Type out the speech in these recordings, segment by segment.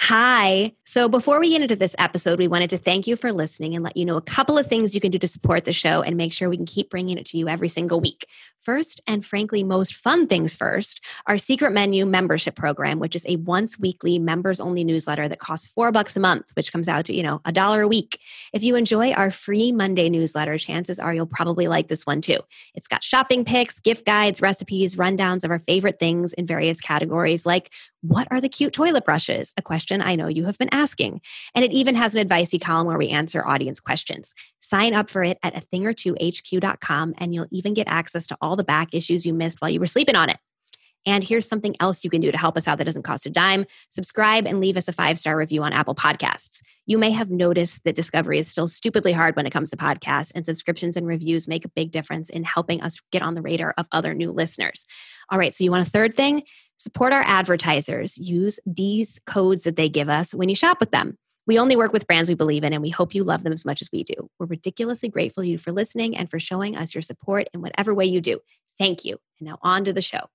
Hi. So, before we get into this episode, we wanted to thank you for listening and let you know a couple of things you can do to support the show and make sure we can keep bringing it to you every single week. First, and frankly, most fun things first, our Secret Menu membership program, which is a once weekly members only newsletter that costs four bucks a month, which comes out to, you know, a dollar a week. If you enjoy our free Monday newsletter, chances are you'll probably like this one too. It's got shopping picks, gift guides, recipes, rundowns of our favorite things in various categories like what are the cute toilet brushes? A question I know you have been asking. And it even has an advicey column where we answer audience questions. Sign up for it at a thing or two HQ.com and you'll even get access to all the back issues you missed while you were sleeping on it. And here's something else you can do to help us out that doesn't cost a dime. Subscribe and leave us a five star review on Apple Podcasts. You may have noticed that discovery is still stupidly hard when it comes to podcasts, and subscriptions and reviews make a big difference in helping us get on the radar of other new listeners. All right, so you want a third thing? Support our advertisers. Use these codes that they give us when you shop with them. We only work with brands we believe in, and we hope you love them as much as we do. We're ridiculously grateful to you for listening and for showing us your support in whatever way you do. Thank you. And now on to the show.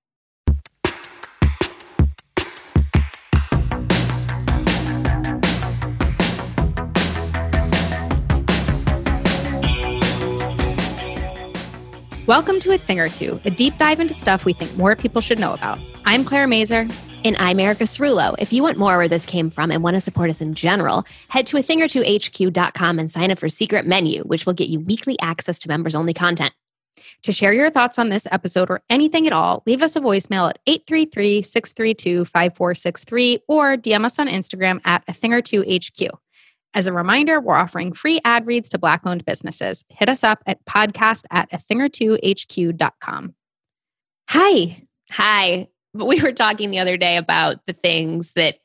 Welcome to A Thing or Two, a deep dive into stuff we think more people should know about. I'm Claire Mazur. And I'm Erica Cerulo. If you want more where this came from and want to support us in general, head to a thing or two HQ.com and sign up for Secret Menu, which will get you weekly access to members only content. To share your thoughts on this episode or anything at all, leave us a voicemail at 833 632 5463 or DM us on Instagram at a thing or two HQ. As a reminder, we're offering free ad reads to Black owned businesses. Hit us up at podcast at a thing or two HQ.com. Hi. Hi but we were talking the other day about the things that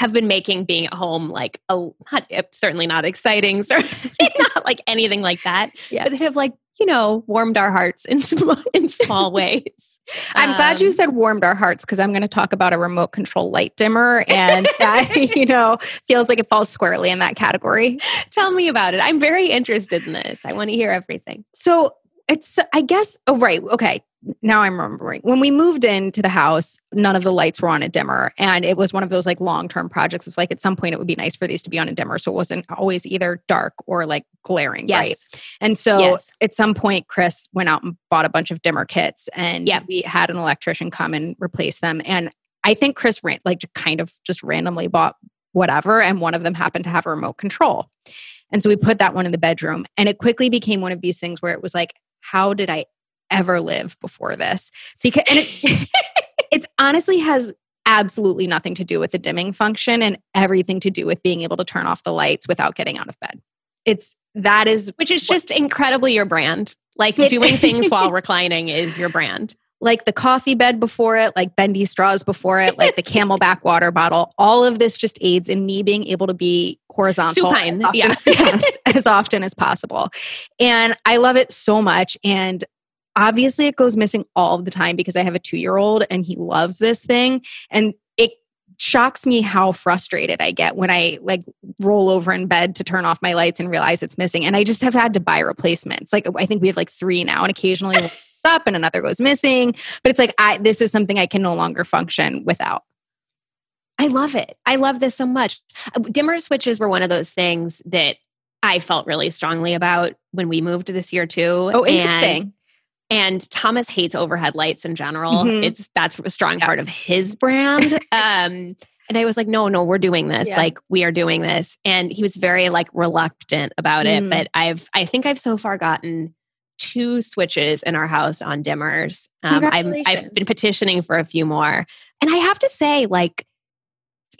have been making being at home like a not eh, certainly not exciting, certainly not like anything like that. Yeah. But that have like you know warmed our hearts in small in small ways. I'm um, glad you um, said warmed our hearts because I'm going to talk about a remote control light dimmer, and that you know feels like it falls squarely in that category. Tell me about it. I'm very interested in this. I want to hear everything. So it's I guess oh right okay now I'm remembering when we moved into the house, none of the lights were on a dimmer. And it was one of those like long term projects. It's like at some point it would be nice for these to be on a dimmer. So it wasn't always either dark or like glaring, yes. right? And so yes. at some point, Chris went out and bought a bunch of dimmer kits and yep. we had an electrician come and replace them. And I think Chris ran, like kind of just randomly bought whatever. And one of them happened to have a remote control. And so we put that one in the bedroom. And it quickly became one of these things where it was like, how did I ever live before this because and it, it's honestly has absolutely nothing to do with the dimming function and everything to do with being able to turn off the lights without getting out of bed it's that is which is what, just incredibly your brand like it, doing things while reclining is your brand like the coffee bed before it, like bendy straws before it, like the CamelBak water bottle. All of this just aids in me being able to be horizontal Supine, as often, yeah. yes, as often as possible. And I love it so much. And obviously it goes missing all the time because I have a two year old and he loves this thing. And it shocks me how frustrated I get when I like roll over in bed to turn off my lights and realize it's missing. And I just have had to buy replacements. Like I think we have like three now, and occasionally up and another goes missing. But it's like I this is something I can no longer function without. I love it. I love this so much. Dimmer switches were one of those things that I felt really strongly about when we moved this year too. Oh, interesting. And And Thomas hates overhead lights in general. Mhm. It's that's a strong Yeah. part of his brand. um, and I was like, no, no, we're doing this. Yeah. Like we are doing this. And he was very like reluctant about it. Mm. But I've I think I've so far gotten two switches in our house on dimmers. Um, I'm, I've been petitioning for a few more. And I have to say, like,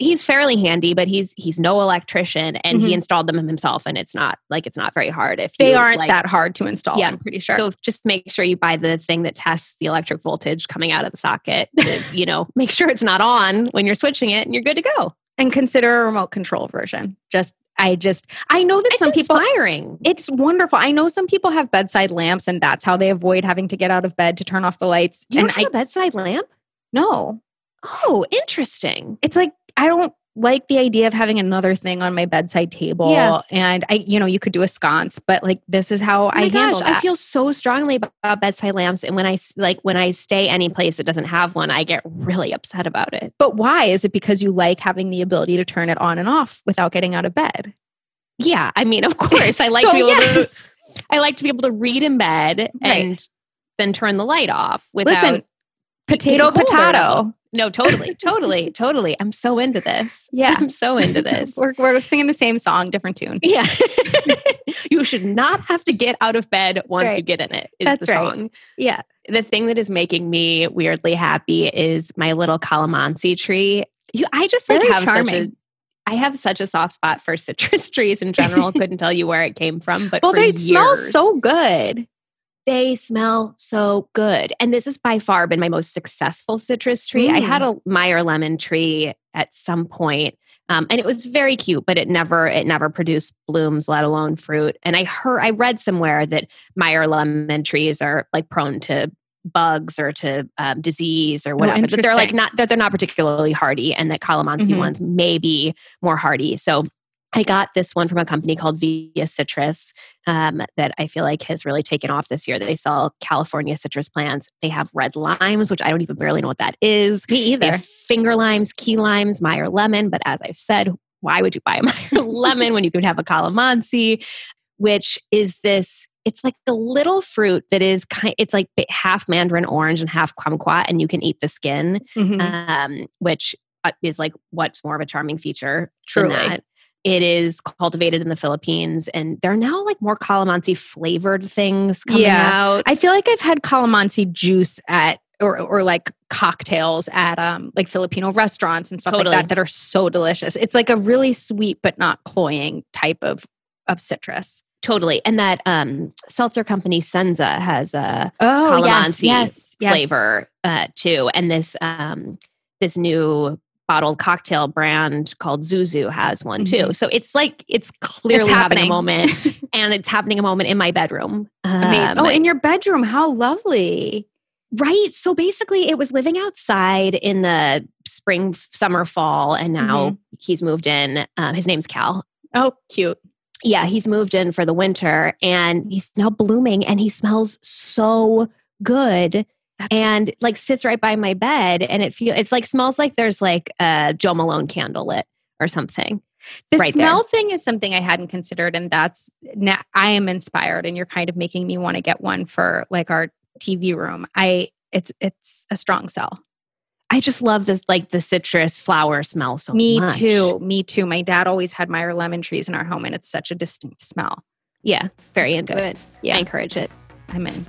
he's fairly handy, but he's he's no electrician and he Mhm. installed them himself. And it's not like it's not very hard if They you, aren't like, that hard to install. Yeah. I'm pretty sure. so just make sure you buy the thing that tests the electric voltage coming out of the socket. To, you know, make sure it's not on when you're switching it, and you're good to go. and consider a remote control version. Just I just I know that It's some people inspiring. it's wonderful. I know some people have bedside lamps and that's how they avoid having to get out of bed to turn off the lights. You and have I a bedside lamp? no. Oh, interesting. It's like I don't like the idea of having another thing on my bedside table. Yeah. And I, you know, you could do a sconce, but like this is how Oh I my handle that. I feel so strongly about bedside lamps, and when I like when I stay any place that doesn't have one, I get really upset about it. but why? Is it because you like having the ability to turn it on and off without getting out of bed? Yeah, I mean, of course, I like So, to be able yes. to. I like to be able to read in bed Right. and then turn the light off without. Listen, potato, potato. No, totally, totally, totally. I'm so into this. Yeah. I'm so into this. We're, we're singing the same song, different tune. Yeah. you should not have to get out of bed once you get in it. Is That's the right. song. Yeah. The thing that is making me weirdly happy is my little calamansi tree. You, I just like Very have such a charming. I have such a soft spot for citrus trees in general. Couldn't tell you where it came from, but Well, they smell so good. They smell so good. And this has by far been my most successful citrus tree. I had Mm. a Meyer lemon tree at some point, um, and it was very cute, but it never it never produced blooms, let alone fruit. And I heard I read somewhere that Meyer lemon trees are like prone to bugs or to um, disease or whatever. but they're like not that they're not particularly hardy, and that calamansi Mhm. ones may be more hardy. So. I got this one from a company called Via Citrus um, that I feel like has really taken off this year. They sell California citrus plants. They have red limes, which I don't even barely know what that is. Me They have finger limes, key limes, Meyer lemon. But as I've said, why would you buy a Meyer lemon when you could have a calamansi, which is this? It's like the little fruit that is kind. It's like half mandarin orange and half kumquat, and you can eat the skin, Mhm. um, which uh, is like what's more of a charming feature. Truly. It is cultivated in the Philippines, and there are now like more calamansi flavored things coming Yeah. out. I feel like I've had calamansi juice at or or like cocktails at um like Filipino restaurants and stuff Totally. like that that are so delicious. It's like a really sweet but not cloying type of of citrus. Totally. And that um, seltzer company Sanzo has a Oh calamansi flavor uh, too. And this um, this new bottled cocktail brand called Zuzu has one too. So it's like it's clearly having a moment, and it's happening a moment in my bedroom. Amazing. Um, oh, in your bedroom, how lovely. Right. So basically, it was living outside in the spring, summer, fall, and now he's moved in. Um, his name's Cal. Oh, cute. Yeah, he's moved in for the winter and he's now blooming and he smells so good That's and like sits right by my bed and it feels it's like smells like there's like a Joe Malone candle lit or something. The right there. smell thing is something I hadn't considered, and that's now I am inspired, and you're kind of making me want to get one for like our TV room. I it's it's a strong sell. I just love this like the citrus flower smell so much. me much. too. Me too. My dad always had Meyer lemon trees in our home, and it's such a distinct smell. Yeah, very into good. it. Yeah. I encourage it. I'm in.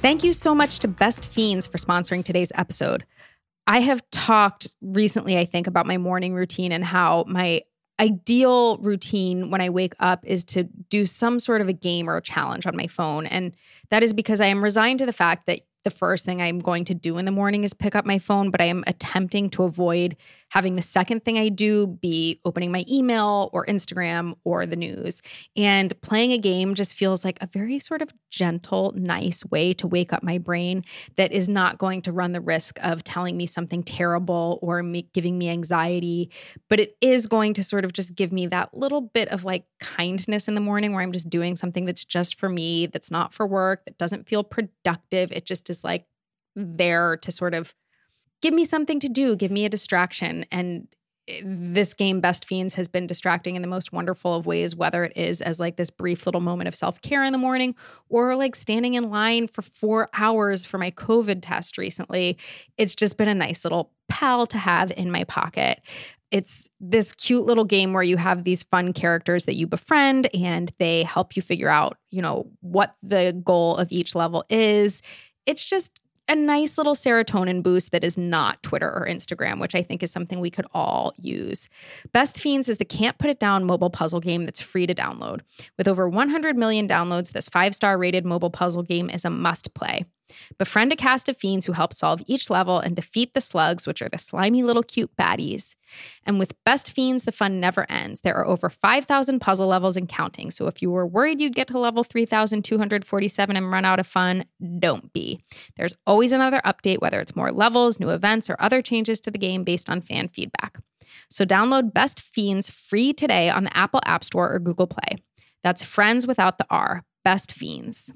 Thank you so much to Best Fiends for sponsoring today's episode. I have talked recently, I think, about my morning routine and how my ideal routine when I wake up is to do some sort of a game or a challenge on my phone. And that is because I am resigned to the fact that the first thing I'm going to do in the morning is pick up my phone, but I am attempting to avoid having the second thing I do be opening my email or Instagram or the news. And playing a game just feels like a very sort of gentle, nice way to wake up my brain that is not going to run the risk of telling me something terrible or me, giving me anxiety, but it is going to sort of just give me that little bit of like kindness in the morning where I'm just doing something that's just for me, that's not for work, that doesn't feel productive. It just is like there to sort of give me something to do, give me a distraction. And eh, this game best fiends has been distracting in the most wonderful of ways whether it is as like this brief little moment of self-care in the morning or like standing in line for 4 hours for my covid test recently. It's just been a nice little pal to have in my pocket. It's this cute little game where you have these fun characters that you befriend and they help you figure out you know what the goal of each level is. It's just a nice little serotonin boost that is not Twitter or Instagram, which I think is something we could all use. Best Fiends is the can't put it down mobile puzzle game that's free to download. With over 100 million downloads, this five star rated mobile puzzle game is a must play. Befriend a cast of fiends who help solve each level and defeat the slugs, which are the slimy little cute baddies. And with Best Fiends, the fun never ends. There are over 5,000 puzzle levels and counting. So if you were worried you'd get to level 3,247 and run out of fun, don't be. There's always another update, whether it's more levels, new events, or other changes to the game based on fan feedback. So download Best Fiends free today on the Apple App Store or Google Play. That's friends without the R. Best Fiends.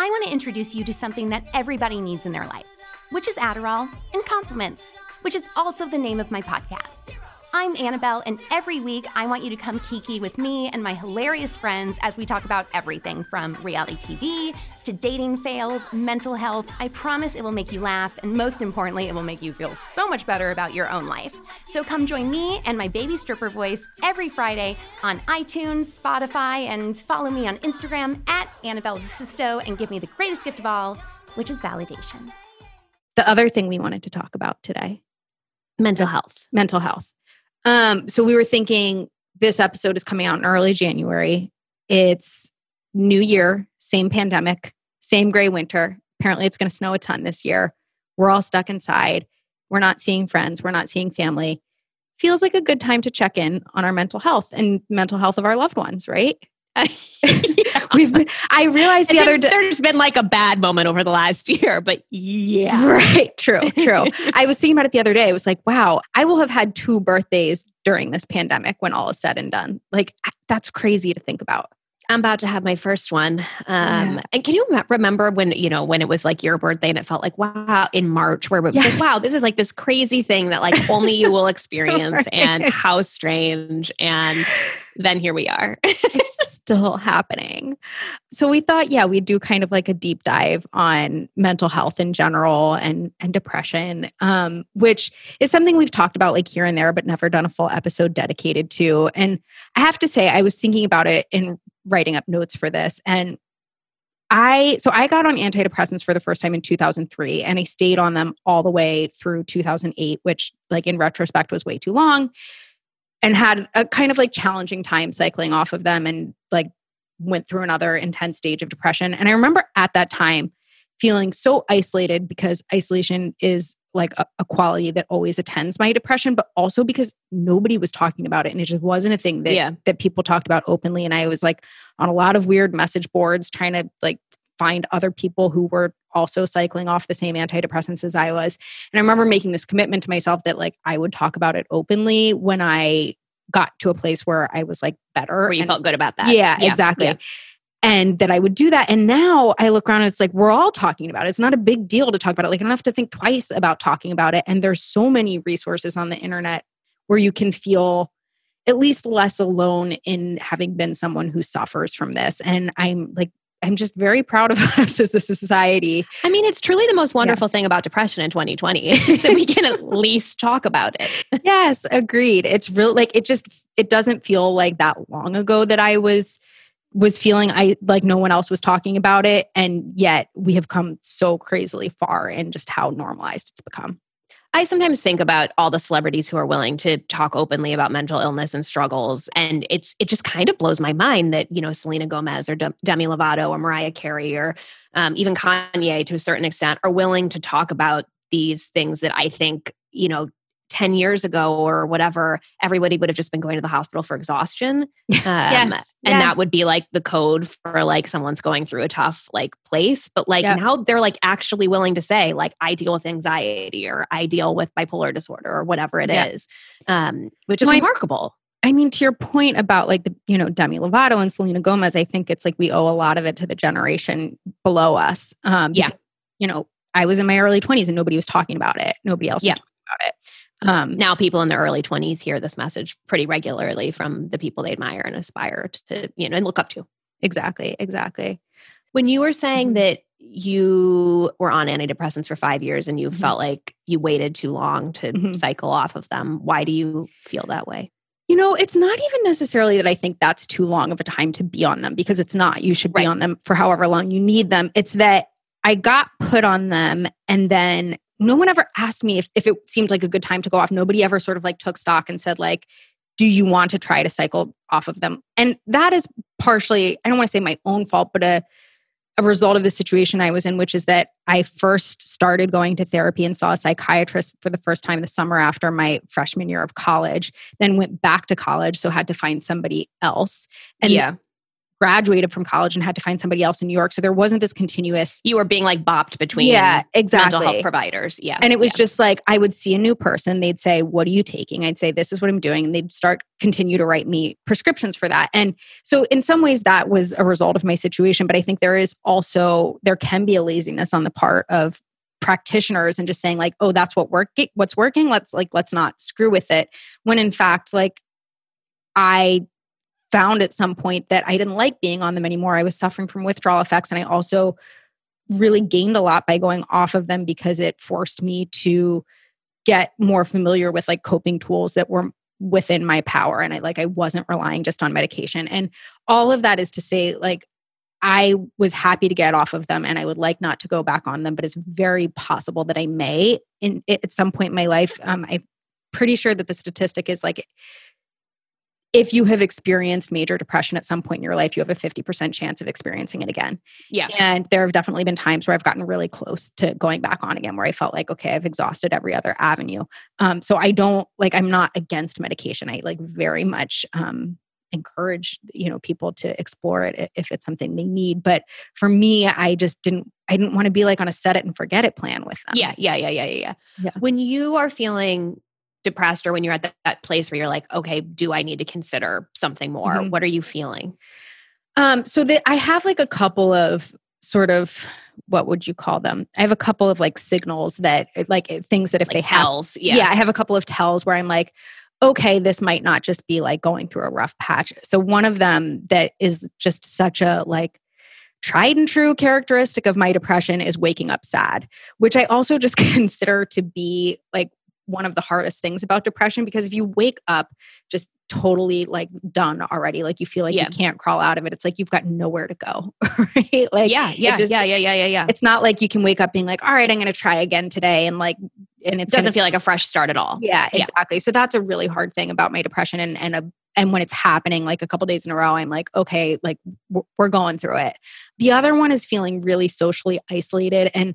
I want to introduce you to something that everybody needs in their life, which is Adderall and compliments, which is also the name of my podcast. I'm Annabelle, and every week I want you to come kiki with me and my hilarious friends as we talk about everything from reality TV to dating fails, mental health. I promise it will make you laugh, and most importantly, it will make you feel so much better about your own life. So come join me and my baby stripper voice every Friday on iTunes, Spotify, and follow me on Instagram at Annabelle Zasisto and give me the greatest gift of all, which is validation. The other thing we wanted to talk about today Mental health. mental health. Um, so we were thinking this episode is coming out in early January. It's new year, same pandemic, same gray winter. Apparently, it's going to snow a ton this year. We're all stuck inside. We're not seeing friends. We're not seeing family. Feels like a good time to check in on our mental health and mental health of our loved ones, right? We've been, I realized the other day. there's been like a bad moment over the last year, but yeah. Right. True. True. I was thinking about it the other day. I was like, wow, I will have had two birthdays during this pandemic when all is said and done. Like, that's crazy to think about. I'm about to have my first one. Um, Yeah. And can you remember when, you know, when it was like your birthday and it felt like, wow, in March, where it was Yes. like, wow, this is like this crazy thing that like only you will experience Right. and how strange. And then here we are. It's still happening. So we thought, yeah, we'd do kind of like a deep dive on mental health in general and and depression, um, which is something we've talked about like here and there, but never done a full episode dedicated to. And I have to say, I was thinking about it in writing up notes for this, and I so I got on antidepressants for the first time in 2003 and I stayed on them all the way through 2008 which like in retrospect was way too long and had a kind of like challenging time cycling off of them and like went through another intense stage of depression. And I remember at that time feeling so isolated because isolation is like a, a quality that always attends my depression but also because nobody was talking about it and it just wasn't a thing that Yeah. that people talked about openly and I was like on a lot of weird message boards trying to like find other people who were also cycling off the same antidepressants as I was. And I remember making this commitment to myself that like I would talk about it openly when I got to a place where I was like better. Where you and- felt good about that. yeah, exactly. yeah. And that I would do that. And now I look around and it's like, we're all talking about it. It's not a big deal to talk about it. Like, I don't have to think twice about talking about it. And there's so many resources on the internet where you can feel at least less alone in having been someone who suffers from this. And I'm like, I'm just very proud of us as a society. I mean, it's truly the most wonderful thing about depression in 2020 is that we can at least talk about it. yes, agreed. It's real like it just it doesn't feel like that long ago that I was was feeling I like no one else was talking about it and yet we have come so crazily far in just how normalized it's become. I sometimes think about all the celebrities who are willing to talk openly about mental illness and struggles, and it's it just kind of blows my mind that you know Selena Gomez or Dem- Demi Lovato or Mariah Carey or um, even Kanye to a certain extent are willing to talk about these things that I think you know. 10 years ago or whatever everybody would have just been going to the hospital for exhaustion um, Yes, and that would be like the code for like someone's going through a tough like place but like Yeah. now they're like actually willing to say like i deal with anxiety or i deal with bipolar disorder or whatever it is, Yeah. um which is My- remarkable I mean, to your point about like the, you know, Demi Lovato and Selena Gomez, I think it's like we owe a lot of it to the generation below us. Um, Yeah. because, You know, I was in my early 20s and nobody was talking about it. Nobody else Yeah. was talking about it. Um, Now, people in their early 20s hear this message pretty regularly from the people they admire and aspire to, you know, and look up to. exactly, exactly. When you were saying Mhm. that you were on antidepressants for five years and you Mhm. felt like you waited too long to Mhm. cycle off of them, why do you feel that way? You know, it's not even necessarily that I think that's too long of a time to be on them because it's not. You should be on them for however long you need them. It's that I got put on them and then no one ever asked me if, if it seemed like a good time to go off. Nobody ever sort of like took stock and said, like, do you want to try to cycle off of them? And that is partially, I don't want to say my own fault, but a a result of the situation I was in, which is that I first started going to therapy and saw a psychiatrist for the first time the summer after my freshman year of college, then went back to college, so had to find somebody else. And yeah. Graduated from college and had to find somebody else in New York. So there wasn't this continuous You were being like bopped between yeah, exactly. mental health providers. Yeah. And it was yeah. just like I would see a new person, they'd say, What are you taking? I'd say, This is what I'm doing. And they'd start continue to write me prescriptions for that. And so in some ways that was a result of my situation. But I think there is also there can be a laziness on the part of practitioners and just saying like, oh, that's what work what's working. Let's like let's not screw with it. When in fact, like I found at some point that I didn't like being on them anymore. I was suffering from withdrawal effects and I also really gained a lot by going off of them because it forced me to get more familiar with like coping tools that were within my power and I like I wasn't relying just on medication. And all of that is to say like I was happy to get off of them and I would like not to go back on them, but it's very possible that I may in at some point in my life. Um, I'm pretty sure that the statistic is like if you have experienced major depression at some point in your life, you have a 50% chance of experiencing it again. yeah. And there have definitely been times where I've gotten really close to going back on again, where I felt like, okay, I've exhausted every other avenue. Um, so I don't like, I'm not against medication. I like very much um, encourage, you know, people to explore it if it's something they need. But for me, I just didn't, I didn't want to be like on a set it and forget it plan with them. Yeah, yeah, yeah, yeah, yeah, yeah. Yeah. When you are feeling depressed or when you're at that, that place where you're like, okay, do I need to consider something more? Mhm. What are you feeling? Um, so that I have like a couple of sort of what would you call them? I have a couple of like signals that like things that if Like they have tells. Yeah. yeah. I have a couple of tells where I'm like, okay, this might not just be like going through a rough patch. So one of them that is just such a like tried and true characteristic of my depression is waking up sad, which I also just consider to be like one of the hardest things about depression because if you wake up just totally like done already, like you feel like Yeah. you can't crawl out of it, it's like you've got nowhere to go, right? Like yeah, yeah, just- yeah, yeah, yeah, yeah, yeah. It's not like you can wake up being like, all right, I'm going to try again today, and like, and It it's gonna doesn't feel like a fresh start at all. yeah, Yeah. exactly. So that's a really hard thing about my depression, and and a, and when it's happening like a couple days in a row, I'm like, okay, like we're going through it. The other one is feeling really socially isolated, and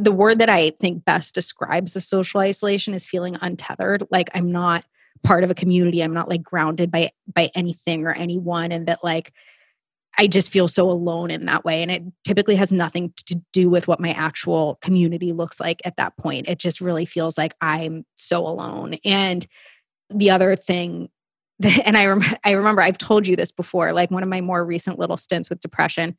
the word that I think best describes the social isolation is feeling untethered. Like I'm not part of a community. I'm not like grounded by by anything or anyone, and that like I just feel so alone in that way. And it typically has nothing to do with what my actual community looks like at that point. It just really feels like I'm so alone. And the other thing, that, and I, rem- I remember I've told you this before, like one of my more recent little stints with depression,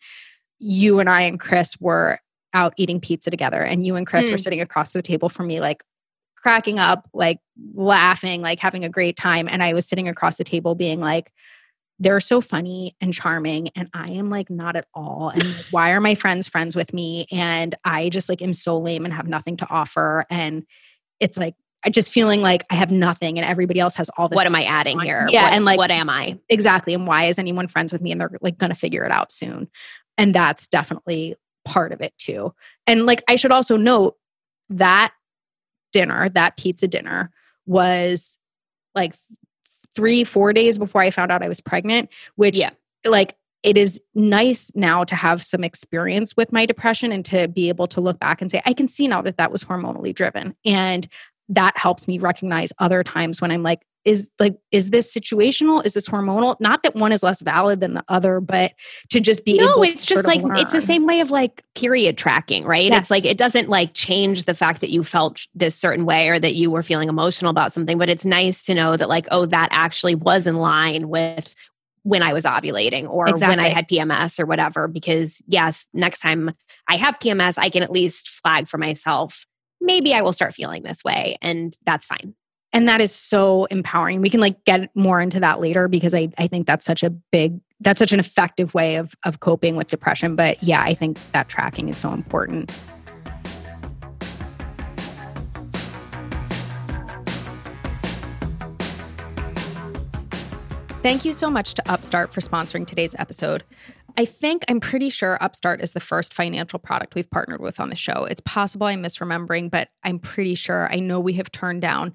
you and I and Chris were out eating pizza together, and you and Chris were Mm. sitting across the table from me, like cracking up, like laughing, like having a great time. And I was sitting across the table being like, they're so funny and charming and i am like not at all and like, why are my friends friends with me and i just like am so lame and have nothing to offer and it's like i just feeling like i have nothing and everybody else has all this What am I adding on- here? Yeah, What- and, like- what am I? exactly and why is anyone friends with me and they're like gonna figure it out soon and that's definitely part of it too and like i should also note that dinner that pizza dinner was like three four days before i found out i was pregnant which Yeah. like it is nice now to have some experience with my depression and to be able to look back and say i can see now that that was hormonally driven and that helps me recognize other times when i'm like is like is this situational is this hormonal not that one is less valid than the other but to just be No, it's just like it's the same way of like period tracking, right? Yes. It's like it doesn't like change the fact that you felt this certain way or that you were feeling emotional about something, but it's nice to know that like oh that actually was in line with when I was ovulating or when I had PMS or whatever because yes, next time I have PMS I can at least flag for myself maybe I will start feeling this way and that's fine. And that is so empowering we can like get more into that later because i, I think that's such a big that's such an effective way of, of coping with depression but yeah i think that tracking is so important Thank you so much to Upstart for sponsoring today's episode. I think I'm pretty sure Upstart is the first financial product we've partnered with on the show. It's possible I'm misremembering, but I'm pretty sure I know we have turned down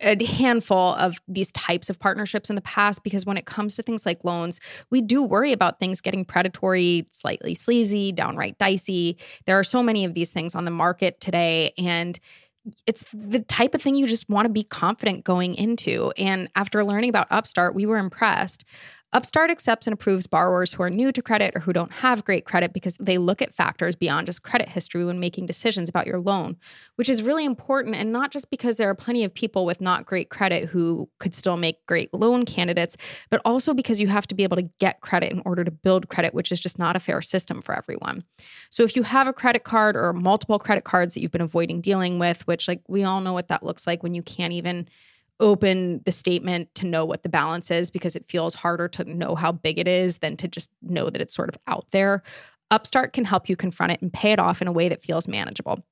a handful of these types of partnerships in the past because when it comes to things like loans, we do worry about things getting predatory, slightly sleazy, downright dicey. There are so many of these things on the market today. And it's the type of thing you just want to be confident going into. And after learning about Upstart, we were impressed. Upstart accepts and approves borrowers who are new to credit or who don't have great credit because they look at factors beyond just credit history when making decisions about your loan, which is really important. And not just because there are plenty of people with not great credit who could still make great loan candidates, but also because you have to be able to get credit in order to build credit, which is just not a fair system for everyone. So if you have a credit card or multiple credit cards that you've been avoiding dealing with, which like we all know what that looks like when you can't even open the statement to know what the balance is because it feels harder to know how big it is than to just know that it's sort of out there. Upstart can help you confront it and pay it off in a way that feels manageable.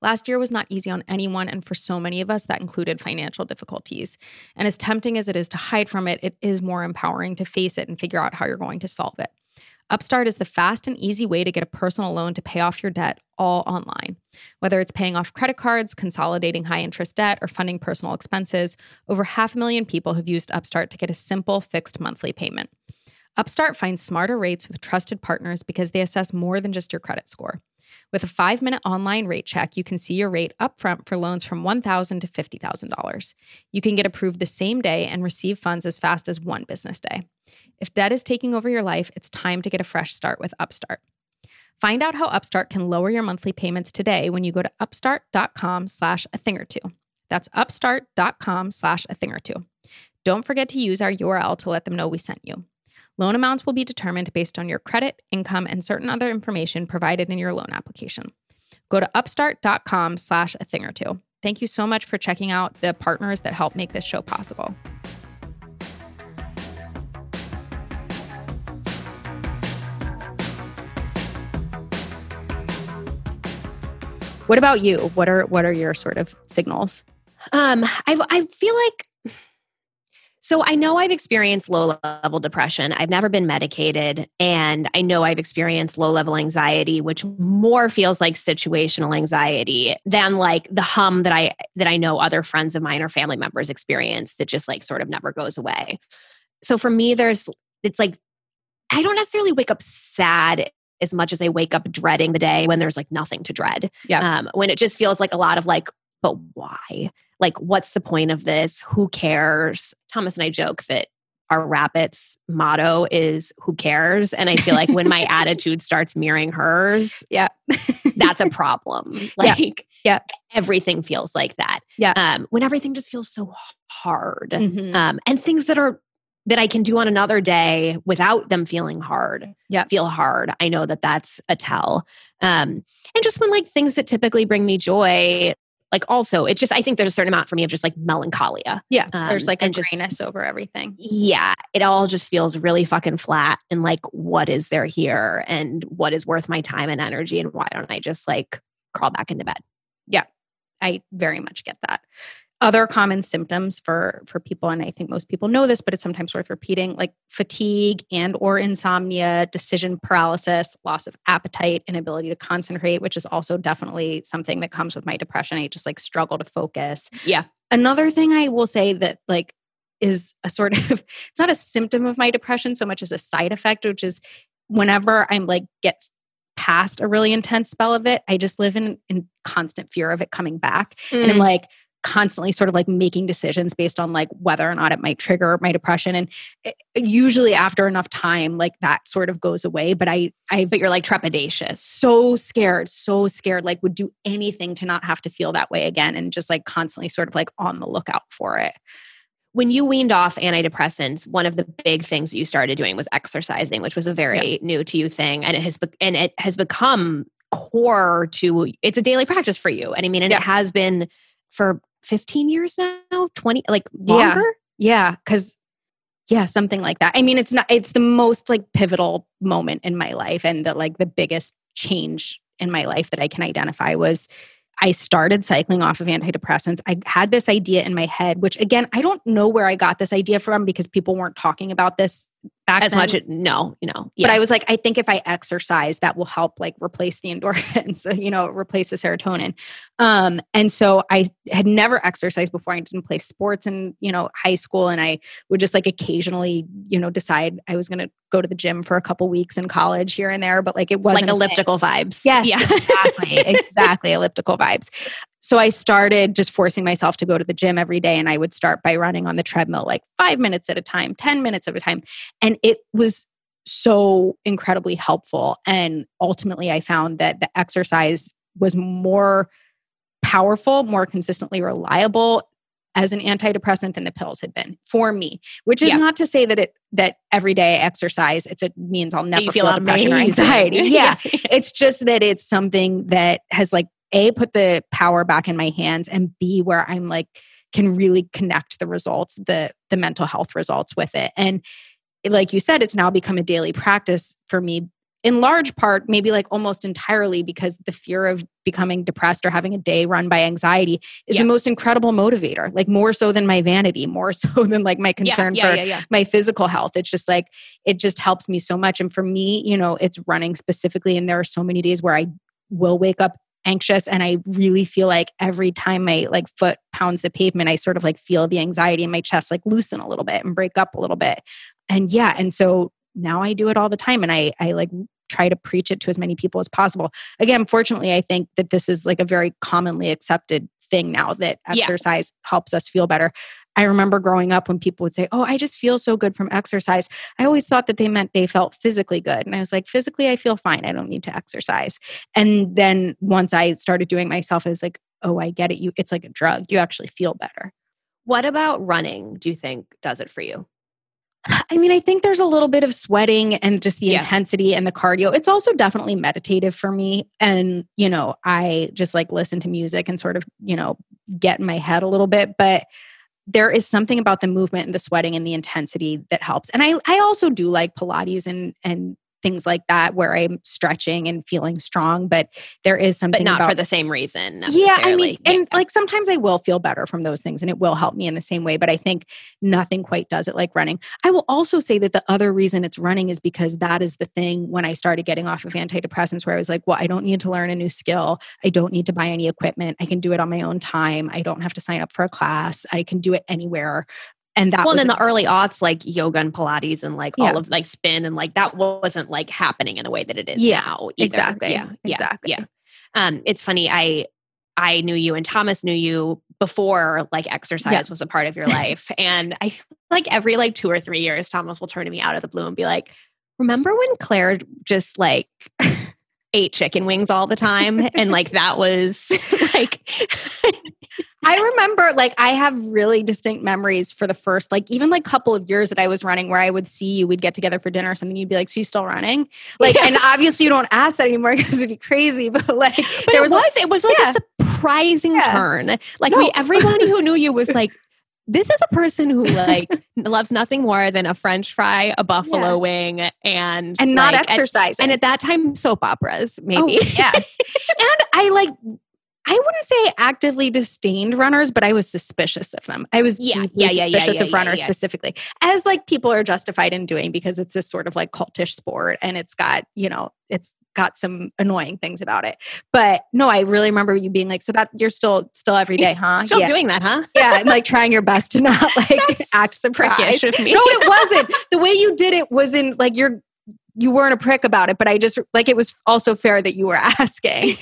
Last year was not easy on anyone, and for so many of us, that included financial difficulties. And as tempting as it is to hide from it, it is more empowering to face it and figure out how you're going to solve it. Upstart is the fast and easy way to get a personal loan to pay off your debt all online. Whether it's paying off credit cards, consolidating high interest debt, or funding personal expenses, over half a million people have used Upstart to get a simple fixed monthly payment. Upstart finds smarter rates with trusted partners because they assess more than just your credit score. With a five minute online rate check, you can see your rate upfront for loans from 1,000 to $50,000. You can get approved the same day and receive funds as fast as one business day. If debt is taking over your life, it's time to get a fresh start with Upstart. Find out how Upstart can lower your monthly payments today when you go to upstart.com slash a thing or two. That's upstart.com slash a thing or two. Don't forget to use our URL to let them know we sent you. Loan amounts will be determined based on your credit, income, and certain other information provided in your loan application. Go to upstart.com slash a thing or two. Thank you so much for checking out the partners that help make this show possible. What about you? What are what are your sort of signals? Um, I I feel like so I know I've experienced low level depression. I've never been medicated and I know I've experienced low level anxiety which more feels like situational anxiety than like the hum that I that I know other friends of mine or family members experience that just like sort of never goes away. So for me there's it's like I don't necessarily wake up sad as much as I wake up dreading the day when there's like nothing to dread. Yeah. Um, when it just feels like a lot of like, but why? Like, what's the point of this? Who cares? Thomas and I joke that our rabbits motto is who cares and i feel like when my attitude starts mirroring hers yeah that's a problem like yeah. everything feels like that yeah um, when everything just feels so hard Mhm. um, and things that are that I can do on another day without them feeling hard. Yeah. feel hard. I know that that's a tell. Um, and just when like things that typically bring me joy, like also it's just I think there's a certain amount for me of just like melancholia. yeah. Um, There's like a just- grayness over everything. Yeah, it all just feels really fucking flat. And like, what is there here? And what is worth my time and energy? And why don't I just like crawl back into bed? Yeah. I very much get that. Other common symptoms for for people, and I think most people know this, but it's sometimes worth repeating, like fatigue and or insomnia, decision paralysis, loss of appetite, inability to concentrate, which is also definitely something that comes with my depression. I just like struggle to focus. Yeah. Another thing I will say that like is a sort of it's not a symptom of my depression so much as a side effect, which is whenever I'm like get past a really intense spell of it, I just live in in constant fear of it coming back. And I'm mm. like constantly sort of like making decisions based on like whether or not it might trigger my depression. And it, usually after enough time, like that sort of goes away. But I, I, but you're like trepidatious. so scared, so scared, like would do anything to not have to feel that way again and just like constantly sort of like on the lookout for it. when you weaned off antidepressants, one of the big things that you started doing was exercising, which was a very new to you thing, and it has be- and it has become core to it's a daily practice for you. And I mean, and Yeah. it has been for 15 years now, 20 like Yeah. longer. Yeah, because yeah, something like that. I mean, it's not. It's the most like pivotal moment in my life, and the like the biggest change in my life that I can identify was I started cycling off of antidepressants. I had this idea in my head, which again, I don't know where I got this idea from because people weren't talking about this back As then. much, no, you know. But I was like, I think if I exercise, that will help like replace the endorphins, you know, replace the serotonin. Um, and so I had never exercised before. I didn't play sports in, you know, high school. And I would just like occasionally, you know, decide I was gonna go to the gym for a couple weeks in college here and there, but like it wasn't like elliptical vibes. Yes, Yeah. exactly. exactly. Elliptical vibes. So I started just forcing myself to go to the gym every day. And I would start by running on the treadmill like five minutes at a time, 10 minutes at a time. And it was so incredibly helpful. And ultimately, I found that the exercise was more powerful, more consistently reliable as an antidepressant than the pills had been for me which is Yeah. not to say that it that every day I exercise it's a means i'll never feel, feel depression or amazing. anxiety yeah it's just that it's something that has like a put the power back in my hands and b where i'm like can really connect the results the the mental health results with it and like you said it's now become a daily practice for me in large part maybe like almost entirely because the fear of becoming depressed or having a day run by anxiety is Yeah. the most incredible motivator like more so than my vanity more so than like my concern yeah, for yeah, yeah. my physical health. It's just like it just helps me so much. And for me, you know, it's running specifically. And there are so many days where I will wake up anxious and I really feel like every time my like foot pounds the pavement, I sort of like feel the anxiety in my chest like loosen a little bit and break up a little bit. And yeah, and so now I do it all the time and I I like try to preach it to as many people as possible. Again, fortunately, I think that this is like a very commonly accepted thing now that Yeah. exercise helps us feel better. I remember growing up when people would say, Oh, I just feel so good from exercise. I always thought that they meant they felt physically good. And I was like, Physically, I feel fine. I don't need to exercise. And then once I started doing myself, I was like, Oh, I get it. You, it's like a drug. You actually feel better. What about running? Do you think does it for you? I mean, I think there's a little bit of sweating and just the Yeah. intensity and the cardio. It's also definitely meditative for me. And, you know, I just like listen to music and sort of, you know, get in my head a little bit. But there is something about the movement and the sweating and the intensity that helps. And I, I also do like Pilates and, and things like that where I'm stretching and feeling strong. But there is something But not about for the same reason. yeah, I mean, necessarily. and like sometimes I will feel better from those things and it will help me in the same way, but I think nothing quite does it like running. I will also say that the other reason it's running is because that is the thing when I started getting off of antidepressants where I was like, well, I don't need to learn a new skill. I don't need to buy any equipment. I can do it on my own time. I don't have to sign up for a class. I can do it anywhere. And that well, was in the early aughts, like yoga and Pilates and like Yeah. all of like spin and like that wasn't like happening in the way that it is Yeah, now. either. exactly. Yeah. Exactly. Yeah. Um, it's funny. I I knew you and Thomas knew you before like exercise Yeah. was a part of your life. and I feel like every like two or three years, Thomas will turn to me out of the blue and be like, Remember when Claire just like ate chicken wings all the time? and like that was like I remember like I have really distinct memories for the first like even like couple of years that I was running where I would see you, we'd get together for dinner or something, you'd be like, So you still running? Like Yeah. and obviously you don't ask that anymore because it'd be crazy, but like But there it was was, like it was like Yeah. a surprising Yeah. turn. Like No. we, everybody who knew you was like, this is a person who like loves nothing more than a French fry, a buffalo Yeah. wing, and and not like, at- exercising. and at that time, soap operas, Oh, maybe. yes. and I like I wouldn't say actively disdained runners, but I was suspicious of them. I was Yeah, deeply yeah, yeah, yeah, suspicious yeah, of runners yeah. specifically, as like people are justified in doing because it's this sort of like cultish sport and it's got, you know, it's got some annoying things about it. But no, I really remember you being like, so that you're still still every day, huh? Still yeah. doing that, huh? yeah, and like trying your best to not like act surprised. prickish of me. No, it wasn't. The way you did it wasn't like you're you weren't a prick about it, but I just like it was also fair that you were asking.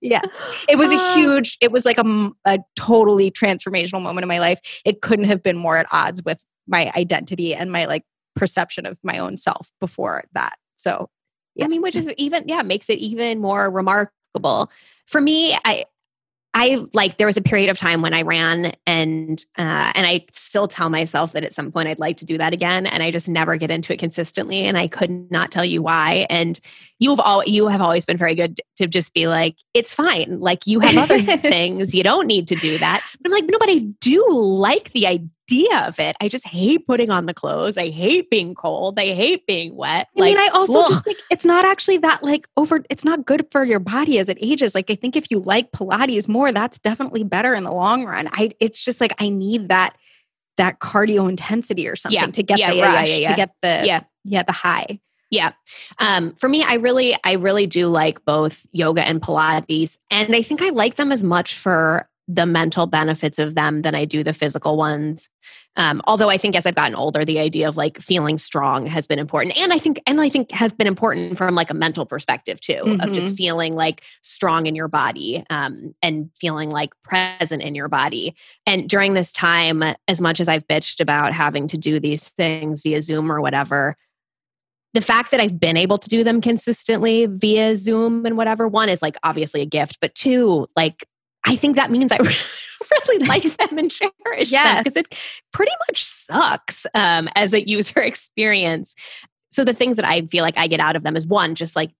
Yeah. It was a Uh. huge, it was like a, a totally transformational moment in my life. It couldn't have been more at odds with my identity and my like perception of my own self before that. So, Yeah. I mean, which is even yeah, makes it even more remarkable. For me, I I like there was a period of time when I ran and uh and I still tell myself that at some point I'd like to do that again and I just never get into it consistently and I could not tell you why and you've all you have always been very good to just be like, it's fine. Like you have other things. You don't need to do that. But I'm like, no, but I do like the idea of it. I just hate putting on the clothes. I hate being cold. I hate being wet. I like, mean, I also ugh. just think it's not actually that like over. It's not good for your body as it ages. Like I think if you like Pilates more, that's definitely better in the long run. I. It's just like I need that that cardio intensity or something Yeah. to get Yeah, the yeah, rush yeah, yeah. to get the yeah. yeah the high. Yeah. Um, for me, I really, I really do like both yoga and Pilates. And I think I like them as much for the mental benefits of them than I do the physical ones. Um, although I think as I've gotten older, the idea of like feeling strong has been important. And I think, and I think has been important from like a mental perspective too, of just feeling like strong in your body um, and feeling like present in your body. And during this time, as much as I've bitched about having to do these things via Zoom or whatever, the fact that I've been able to do them consistently via Zoom and whatever, one is like obviously a gift, but two, like I think that means I really like them and cherish them because it pretty much sucks um, as a user experience. So the things that I feel like I get out of them is one, just like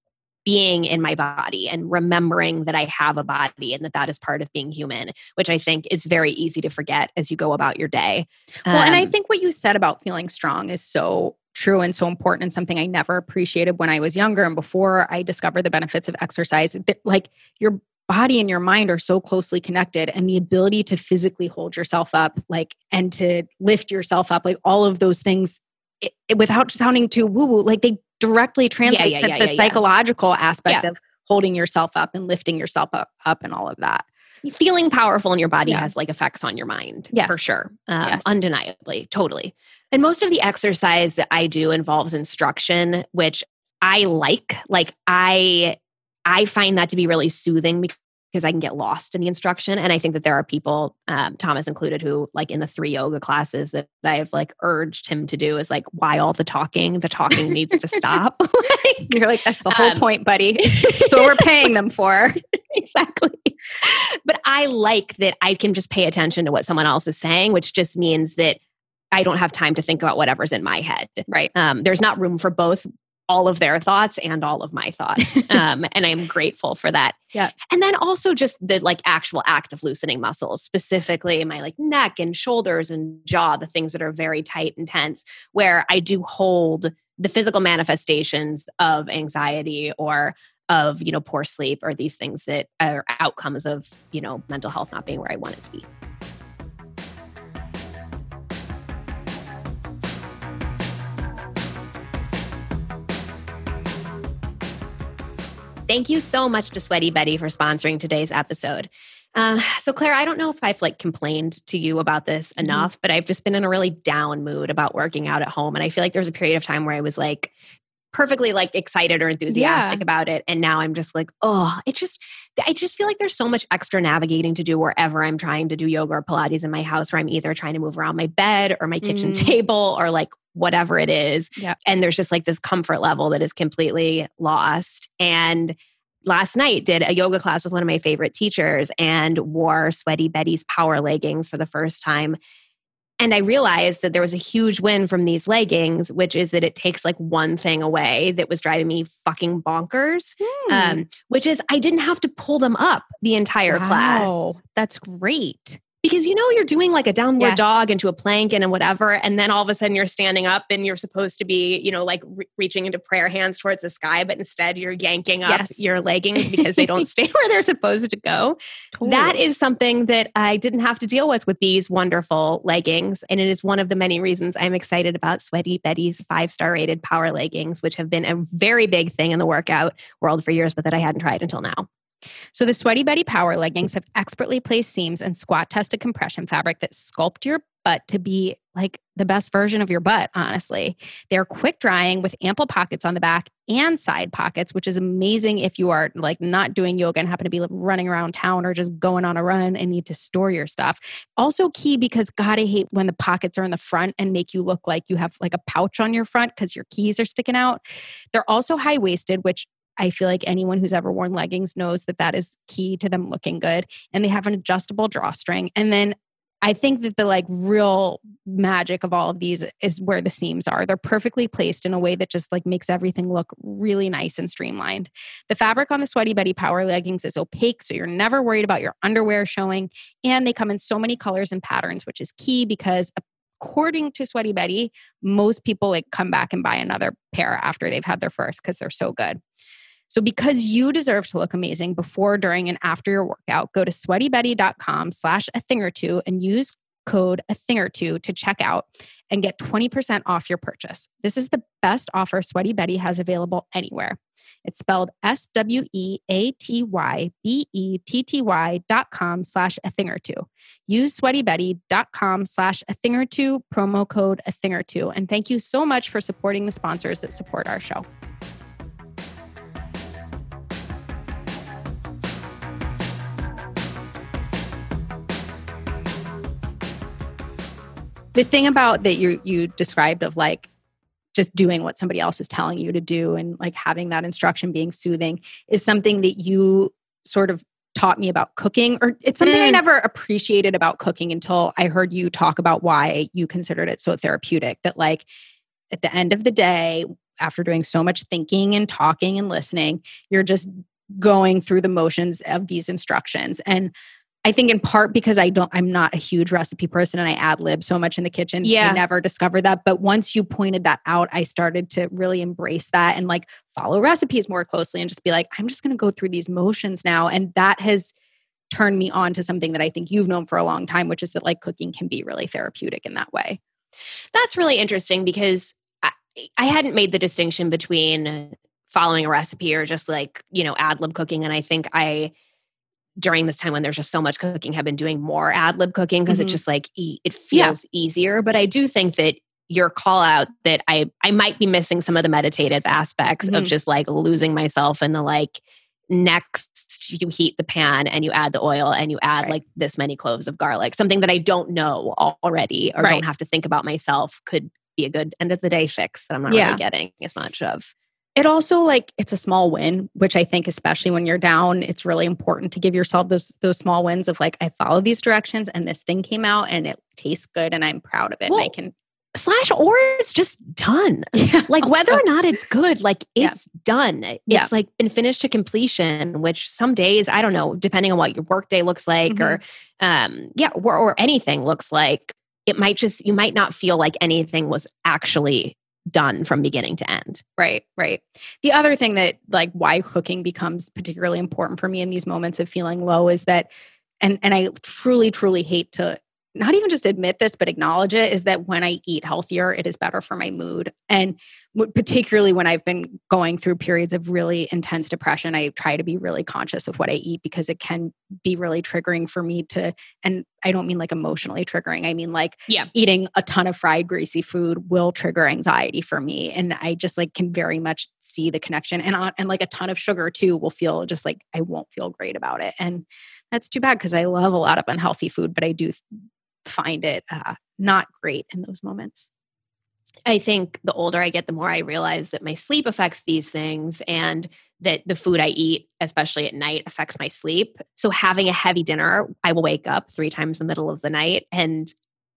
being in my body and remembering that I have a body and that that is part of being human, which I think is very easy to forget as you go about your day. Well, and I Um, think what you said about feeling strong is so true and so important and something I never appreciated when I was younger and before I discovered the benefits of exercise. Like your body and your mind are so closely connected and the ability to physically hold yourself up like and to lift yourself up like all of those things it, it- without sounding too woo woo like they directly translate yeah, to yeah, the yeah, yeah. psychological aspect of holding yourself up and lifting yourself up, up and all of that. feeling powerful in your body Yeah. has like effects on your mind Yes. for sure um, Yes. undeniably totally and most of the exercise that i do involves instruction which i like like i i find that to be really soothing because i can get lost in the instruction and i think that there are people um, thomas included who like in the three yoga classes that i've like urged him to do is like why all the talking the talking needs to stop Like, You're like, that's the whole Um, point, buddy. That's what we're paying them for. exactly. But I like that I can just pay attention to what someone else is saying, which just means that I don't have time to think about whatever's in my head. Right. Um, there's not room for both all of their thoughts and all of my thoughts. Um, and I'm grateful for that. Yeah. And then also just the like actual act of loosening muscles, specifically my like neck and shoulders and jaw, the things that are very tight and tense, where I do hold the physical manifestations of anxiety or of you know poor sleep or these things that are outcomes of you know mental health not being where I want it to be. Thank you so much to Sweaty Betty for sponsoring today's episode. Uh, so, Claire, I don't know if I've like complained to you about this Mm-hmm. enough, but I've just been in a really down mood about working out at home, and I feel like there was a period of time where I was like perfectly like excited or enthusiastic Yeah. about it, and now I'm just like, oh, it just, I just feel like there's so much extra navigating to do wherever I'm trying to do yoga or Pilates in my house, where I'm either trying to move around my bed or my kitchen Mm. table or like whatever it is, Yeah. and there's just like this comfort level that is completely lost and last night did a yoga class with one of my favorite teachers and wore sweaty betty's power leggings for the first time and i realized that there was a huge win from these leggings which is that it takes like one thing away that was driving me fucking bonkers Hmm. um, which is i didn't have to pull them up the entire class Wow, That's great. Because you know you're doing like a downward Yes. dog into a plank and whatever and then all of a sudden you're standing up and you're supposed to be you know like re- reaching into prayer hands towards the sky but instead you're yanking up Yes. your leggings because they don't stay where they're supposed to go that is something that i didn't have to deal with with these wonderful leggings and it is one of the many reasons i'm excited about sweaty betty's five star rated power leggings which have been a very big thing in the workout world for years but that i hadn't tried until now So the Sweaty Betty Power leggings have expertly placed seams and squat tested compression fabric that sculpt your butt to be like the best version of your butt, honestly. They're quick drying with ample pockets on the back and side pockets, which is amazing if you are like not doing yoga and happen to be like, running around town or just going on a run and need to store your stuff. Also key because God, I hate when the pockets are in the front and make you look like you have like a pouch on your front because your keys are sticking out. They're also high waisted, which I feel like anyone who's ever worn leggings knows that that is key to them looking good. And they have an adjustable drawstring. And then I think that the like real magic of all of these is where the seams are. They're perfectly placed in a way that just like makes everything look really nice and streamlined. The fabric on the Sweaty Betty Power leggings is opaque, so you're never worried about your underwear showing. And they come in so many colors and patterns, which is key because according to Sweaty Betty, most people like come back and buy another pair after they've had their first because they're so good. So because you deserve to look amazing before, during, and after your workout, go to sweatybetty.com slash a thing or two and use code a thing or two to check out and get 20% off your purchase. This is the best offer Sweaty Betty has available anywhere. It's spelled S W E A T Y B E T T Y dot com slash a thing or two. Use sweatybetty.com slash a thing or two, promo code a thing or two. And thank you so much for supporting the sponsors that support our show. The thing about that you you described of like just doing what somebody else is telling you to do and like having that instruction being soothing is something that you sort of taught me about cooking or it's something mm. I never appreciated about cooking until I heard you talk about why you considered it so therapeutic that like at the end of the day after doing so much thinking and talking and listening you're just going through the motions of these instructions and I think in part because I don't, I'm not a huge recipe person and I ad lib so much in the kitchen. Yeah. I never discovered that. But once you pointed that out, I started to really embrace that and like follow recipes more closely and just be like, I'm just going to go through these motions now. And that has turned me on to something that I think you've known for a long time, which is that like cooking can be really therapeutic in that way. That's really interesting because I, I hadn't made the distinction between following a recipe or just like, you know, ad lib cooking. And I think I, during this time when there's just so much cooking have been doing more ad lib cooking because mm-hmm. it just like it feels yeah. easier but i do think that your call out that i i might be missing some of the meditative aspects mm-hmm. of just like losing myself in the like next you heat the pan and you add the oil and you add right. like this many cloves of garlic something that i don't know already or right. don't have to think about myself could be a good end of the day fix that i'm not yeah. really getting as much of it also like it's a small win which i think especially when you're down it's really important to give yourself those those small wins of like i followed these directions and this thing came out and it tastes good and i'm proud of it well, and i can slash or it's just done yeah, like also. whether or not it's good like it's yeah. done it's yeah. like been finished to completion which some days i don't know depending on what your workday looks like mm-hmm. or um yeah or, or anything looks like it might just you might not feel like anything was actually done from beginning to end. Right, right. The other thing that like why cooking becomes particularly important for me in these moments of feeling low is that and and I truly truly hate to not even just admit this but acknowledge it is that when i eat healthier it is better for my mood. And particularly when i've been going through periods of really intense depression i try to be really conscious of what i eat because it can be really triggering for me to and i don't mean like emotionally triggering i mean like yeah. eating a ton of fried greasy food will trigger anxiety for me. And i just like can very much see the connection. And on, and like a ton of sugar too will feel just like i won't feel great about it. And that's too bad because I love a lot of unhealthy food, but I do find it uh, not great in those moments. I think the older I get, the more I realize that my sleep affects these things and that the food I eat, especially at night, affects my sleep. So, having a heavy dinner, I will wake up three times in the middle of the night. And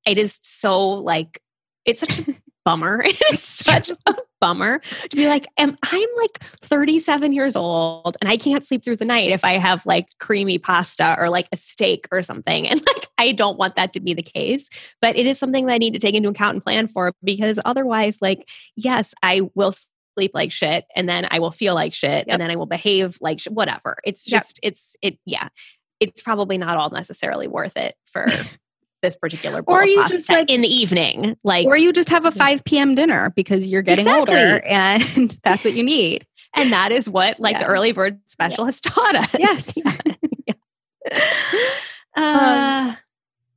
it is so like, it's such a bummer. It's such a bummer to be like, am I'm like 37 years old and I can't sleep through the night if I have like creamy pasta or like a steak or something. And like I don't want that to be the case, but it is something that I need to take into account and plan for because otherwise, like, yes, I will sleep like shit and then I will feel like shit yep. and then I will behave like sh- whatever. It's just, yep. it's, it, yeah. It's probably not all necessarily worth it for this particular bowl or you just like in the evening like or you just have a 5 p.m dinner because you're getting exactly. older and that's what you need and that is what like yeah. the early bird specialist yeah. taught us yes uh, um,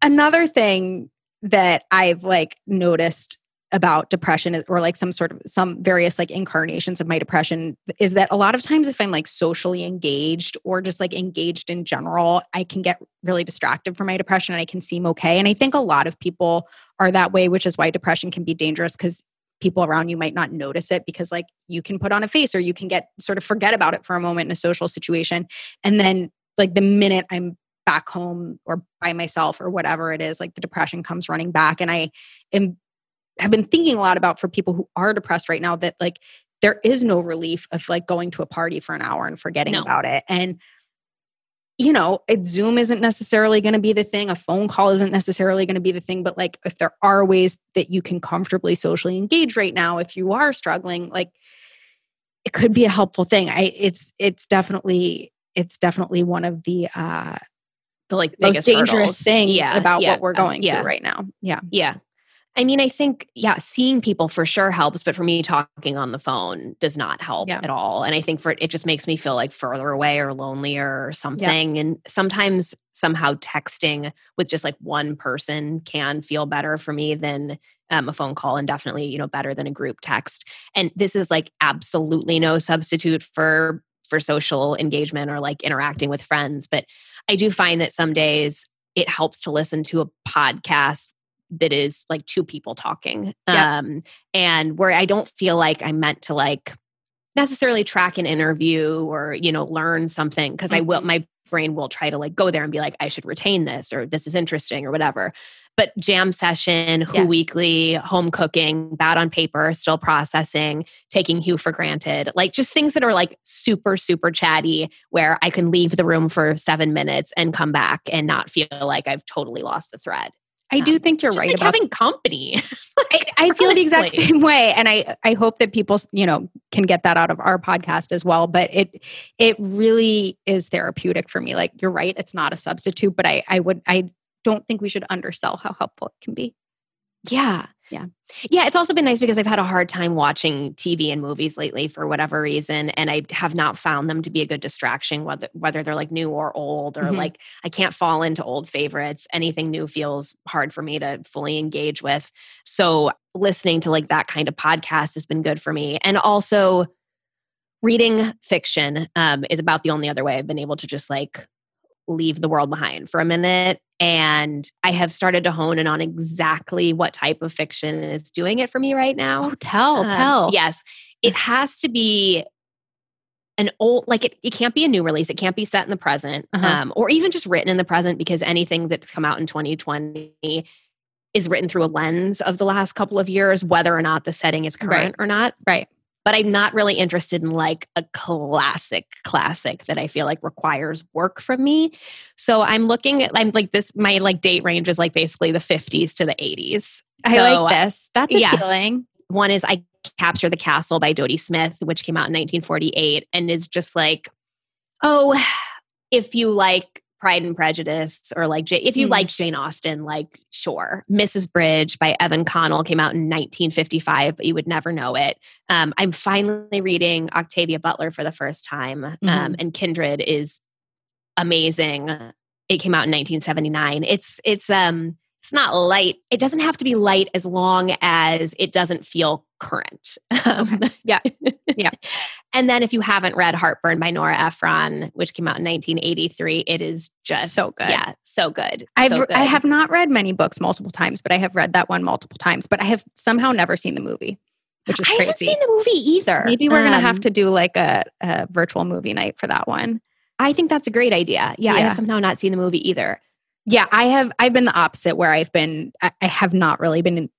another thing that i've like noticed about depression or like some sort of some various like incarnations of my depression is that a lot of times if i'm like socially engaged or just like engaged in general i can get really distracted from my depression and i can seem okay. And i think a lot of people are that way which is why depression can be dangerous because people around you might not notice it because like you can put on a face or you can get sort of forget about it for a moment in a social situation. And then like the minute i'm back home or by myself or whatever it is, like the depression comes running back. And I am have been thinking a lot about for people who are depressed right now that like there is no relief of like going to a party for an hour and forgetting No. about it. And you know, it, Zoom isn't necessarily going to be the thing. A phone call isn't necessarily going to be the thing. But like, if there are ways that you can comfortably socially engage right now, if you are struggling, like, it could be a helpful thing. I, it's, it's definitely, it's definitely one of the uh, The like most dangerous hurdles. things Yeah, about yeah, what we're going yeah. through right now. Yeah, Yeah. I mean, I think, yeah, seeing people for sure helps, but for me, talking on the phone does not help Yeah. at all. And I think for it it just makes me feel like further away or lonelier or something. And sometimes somehow texting with just like one person can feel better for me than um, a phone call and definitely, you know, better than a group text. And this is like absolutely no substitute for for social engagement or like interacting with friends. But I do find that some days it helps to listen to a podcast that is like two people talking Yeah. um and where i don't feel like i'm meant to like necessarily track an interview or you know learn something because i will Mhm. my brain will try to like go there and be like i should retain this or this is interesting or whatever but jam session who Yes. weekly home cooking bad on paper still processing taking hugh for granted like just things that are like super super chatty where i can leave the room for seven minutes and come back and not feel like i've totally lost the thread I do Um, think you're right like about having company. I, I feel the exact same way, and I I hope that people you know can get that out of our podcast as well. But it it really is therapeutic for me. Like you're right, it's not a substitute, but I I would I don't think we should undersell how helpful it can be. Yeah. Yeah. Yeah. It's also been nice because I've had a hard time watching TV and movies lately for whatever reason. And I have not found them to be a good distraction, whether whether they're like new or old, or Mhm. like I can't fall into old favorites. Anything new feels hard for me to fully engage with. So listening to like that kind of podcast has been good for me. And also reading fiction um, is about the only other way I've been able to just like leave the world behind for a minute. And I have started to hone in on exactly what type of fiction is doing it for me right now. Oh, tell Um, tell. Yes. It has to be an old, like it, it can't be a new release. It can't be set in the present Uh-huh. um, or even just written in the present because anything that's come out in 2020 is written through a lens of the last couple of years, whether or not the setting is current Right. or not Right. But I'm not really interested in like a classic classic that I feel like requires work from me. So I'm looking at I'm like this my like date range is like basically the 50s to the 80s. I So, like this. That's yeah. appealing. One is I Capture the Castle by Dodie Smith, which came out in 1948 and is just like oh, if you like Pride and Prejudice or like if you Mm. like Jane Austen, like sure. Mrs. Bridge by Evan Connell came out in 1955, but you would never know it. Um, I'm finally reading Octavia Butler for the first time, um, Mhm. and Kindred is amazing. It came out in 1979. It's it's um it's not light. It doesn't have to be light as long as it doesn't feel current. Um, Yeah. Yeah. And then if you haven't read Heartburn by Nora Ephron, which came out in 1983, it is just So good. Yeah, so good. I've so I have not read many books multiple times, but I have read that one multiple times. But I have somehow never seen the movie, which is I haven't seen the movie either. Maybe we're gonna have Um, to do like a, a virtual movie night for that one. I think that's a great idea. Yeah, I have somehow not seen the movie either. Yeah, I have. I've been the opposite, where I've been. I, I have not really been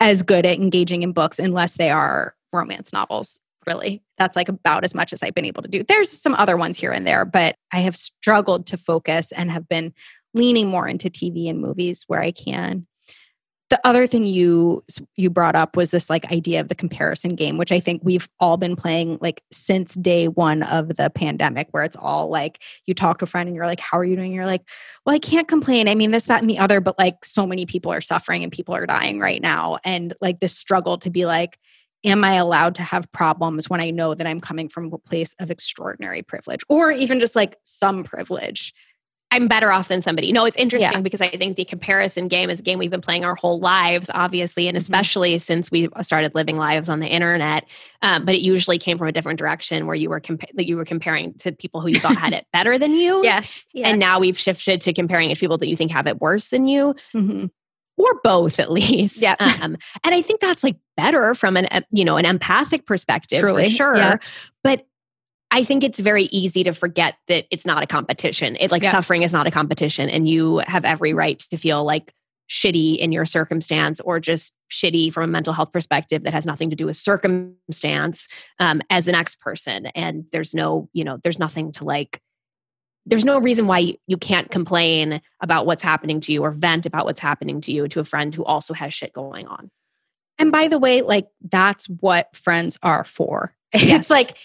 as good at engaging in books unless they are romance novels. Really, that's like about as much as I've been able to do. There's some other ones here and there, but I have struggled to focus and have been leaning more into TV and movies where I can. The other thing you you brought up was this like idea of the comparison game, which I think we've all been playing like since day one of the pandemic, where it's all like you talk to a friend and you're like, "How are you doing?" You're like, well, I can't complain. I mean, this, that, and the other, but like so many people are suffering and people are dying right now. And like this struggle to be like, am I allowed to have problems when I know that I'm coming from a place of extraordinary privilege or even just like some privilege? I'm better off than somebody. No, it's interesting Yeah. because I think the comparison game is a game we've been playing our whole lives, obviously, and Mhm. especially since we started living lives on the internet. Um, but it usually came from a different direction where you were compa- that you were comparing to people who you thought had it better than you. Yes. And now we've shifted to comparing it to people that you think have it worse than you. Mhm. Or both at least. Yeah. Um, and I think that's like better from an you know an empathic perspective Truly, for sure. yeah. But I think it's very easy to forget that it's not a competition. It like Yeah. suffering is not a competition, and you have every right to feel like shitty in your circumstance or just shitty from a mental health perspective that has nothing to do with circumstance um, as the next person. And there's no, you know, there's nothing to like. There's no reason why you- can't complain about what's happening to you or vent about what's happening to you to a friend who also has shit going on. And by the way, like that's what friends are for. Yes. It's like,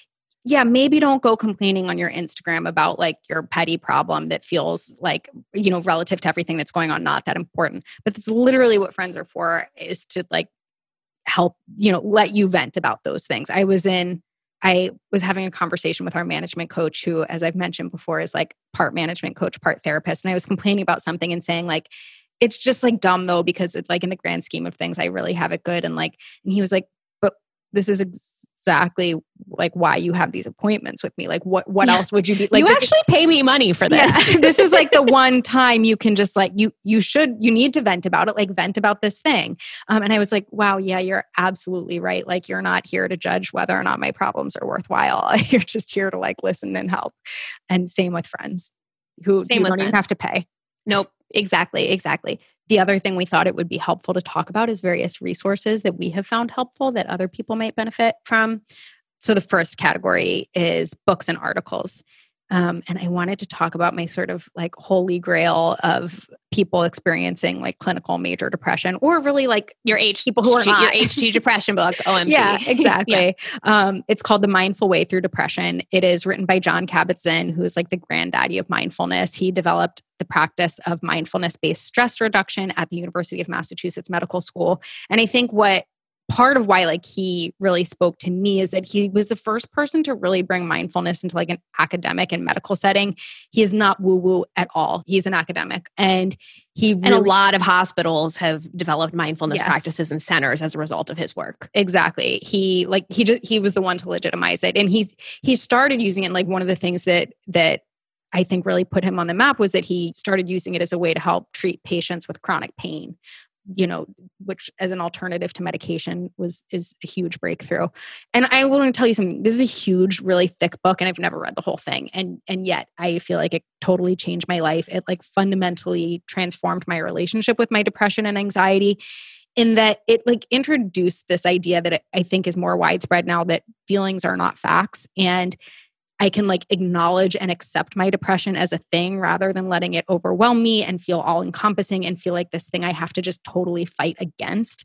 yeah, maybe don't go complaining on your Instagram about like your petty problem that feels like, you know, relative to everything that's going on, not that important. But that's literally what friends are for is to like help, you know, let you vent about those things. I was in, I was having a conversation with our management coach, who, as I've mentioned before, is like part management coach, part therapist. And I was complaining about something and saying, like, it's just like dumb though, because it's like in the grand scheme of things, I really have it good. And like, and he was like, but this is exactly like why you have these appointments with me. Like, what, what Yeah. else would you be like? you actually pay me money for this. yeah, this is like the one time you can just like you you should you need to vent about it like vent about this thing um, and i was like wow yeah you're absolutely right like you're not here to judge whether or not my problems are worthwhile you're just here to like listen and help and same with friends who Same you with don't even have to pay Nope. Exactly. Exactly. the other thing we thought it would be helpful to talk about is various resources that we have found helpful that other people might benefit from. So, the first category is books and articles. Um, and I wanted to talk about my sort of like holy grail of people experiencing like clinical major depression or really like Your H people who are your not. HG depression book. OMG. yeah, Yeah. exactly. Um, it's called The Mindful Way Through Depression. It is written by Jon Kabat-Zinn, who is like the granddaddy of mindfulness. He developed the practice of mindfulness-based stress reduction at the University of Massachusetts Medical School. And I think what part of why like he really spoke to me is that he was the first person to really bring mindfulness into like an academic and medical setting. He is not woo-woo at all. He's an academic and he really And a lot of hospitals have developed mindfulness Yes. practices and centers as a result of his work. exactly he like he just he was the one to legitimize it and he's he started using it and, like one of the things that that i think really put him on the map was that he started using it as a way to help treat patients with chronic pain you know which as an alternative to medication was is a huge breakthrough. And i want to tell you something this is a huge really thick book and i've never read the whole thing. And and yet i feel like it totally changed my life. It like fundamentally transformed my relationship with my depression and anxiety in that it like introduced this idea that I think is more widespread now that feelings are not facts. And I can like acknowledge and accept my depression as a thing rather than letting it overwhelm me and feel all encompassing and feel like this thing I have to just totally fight against.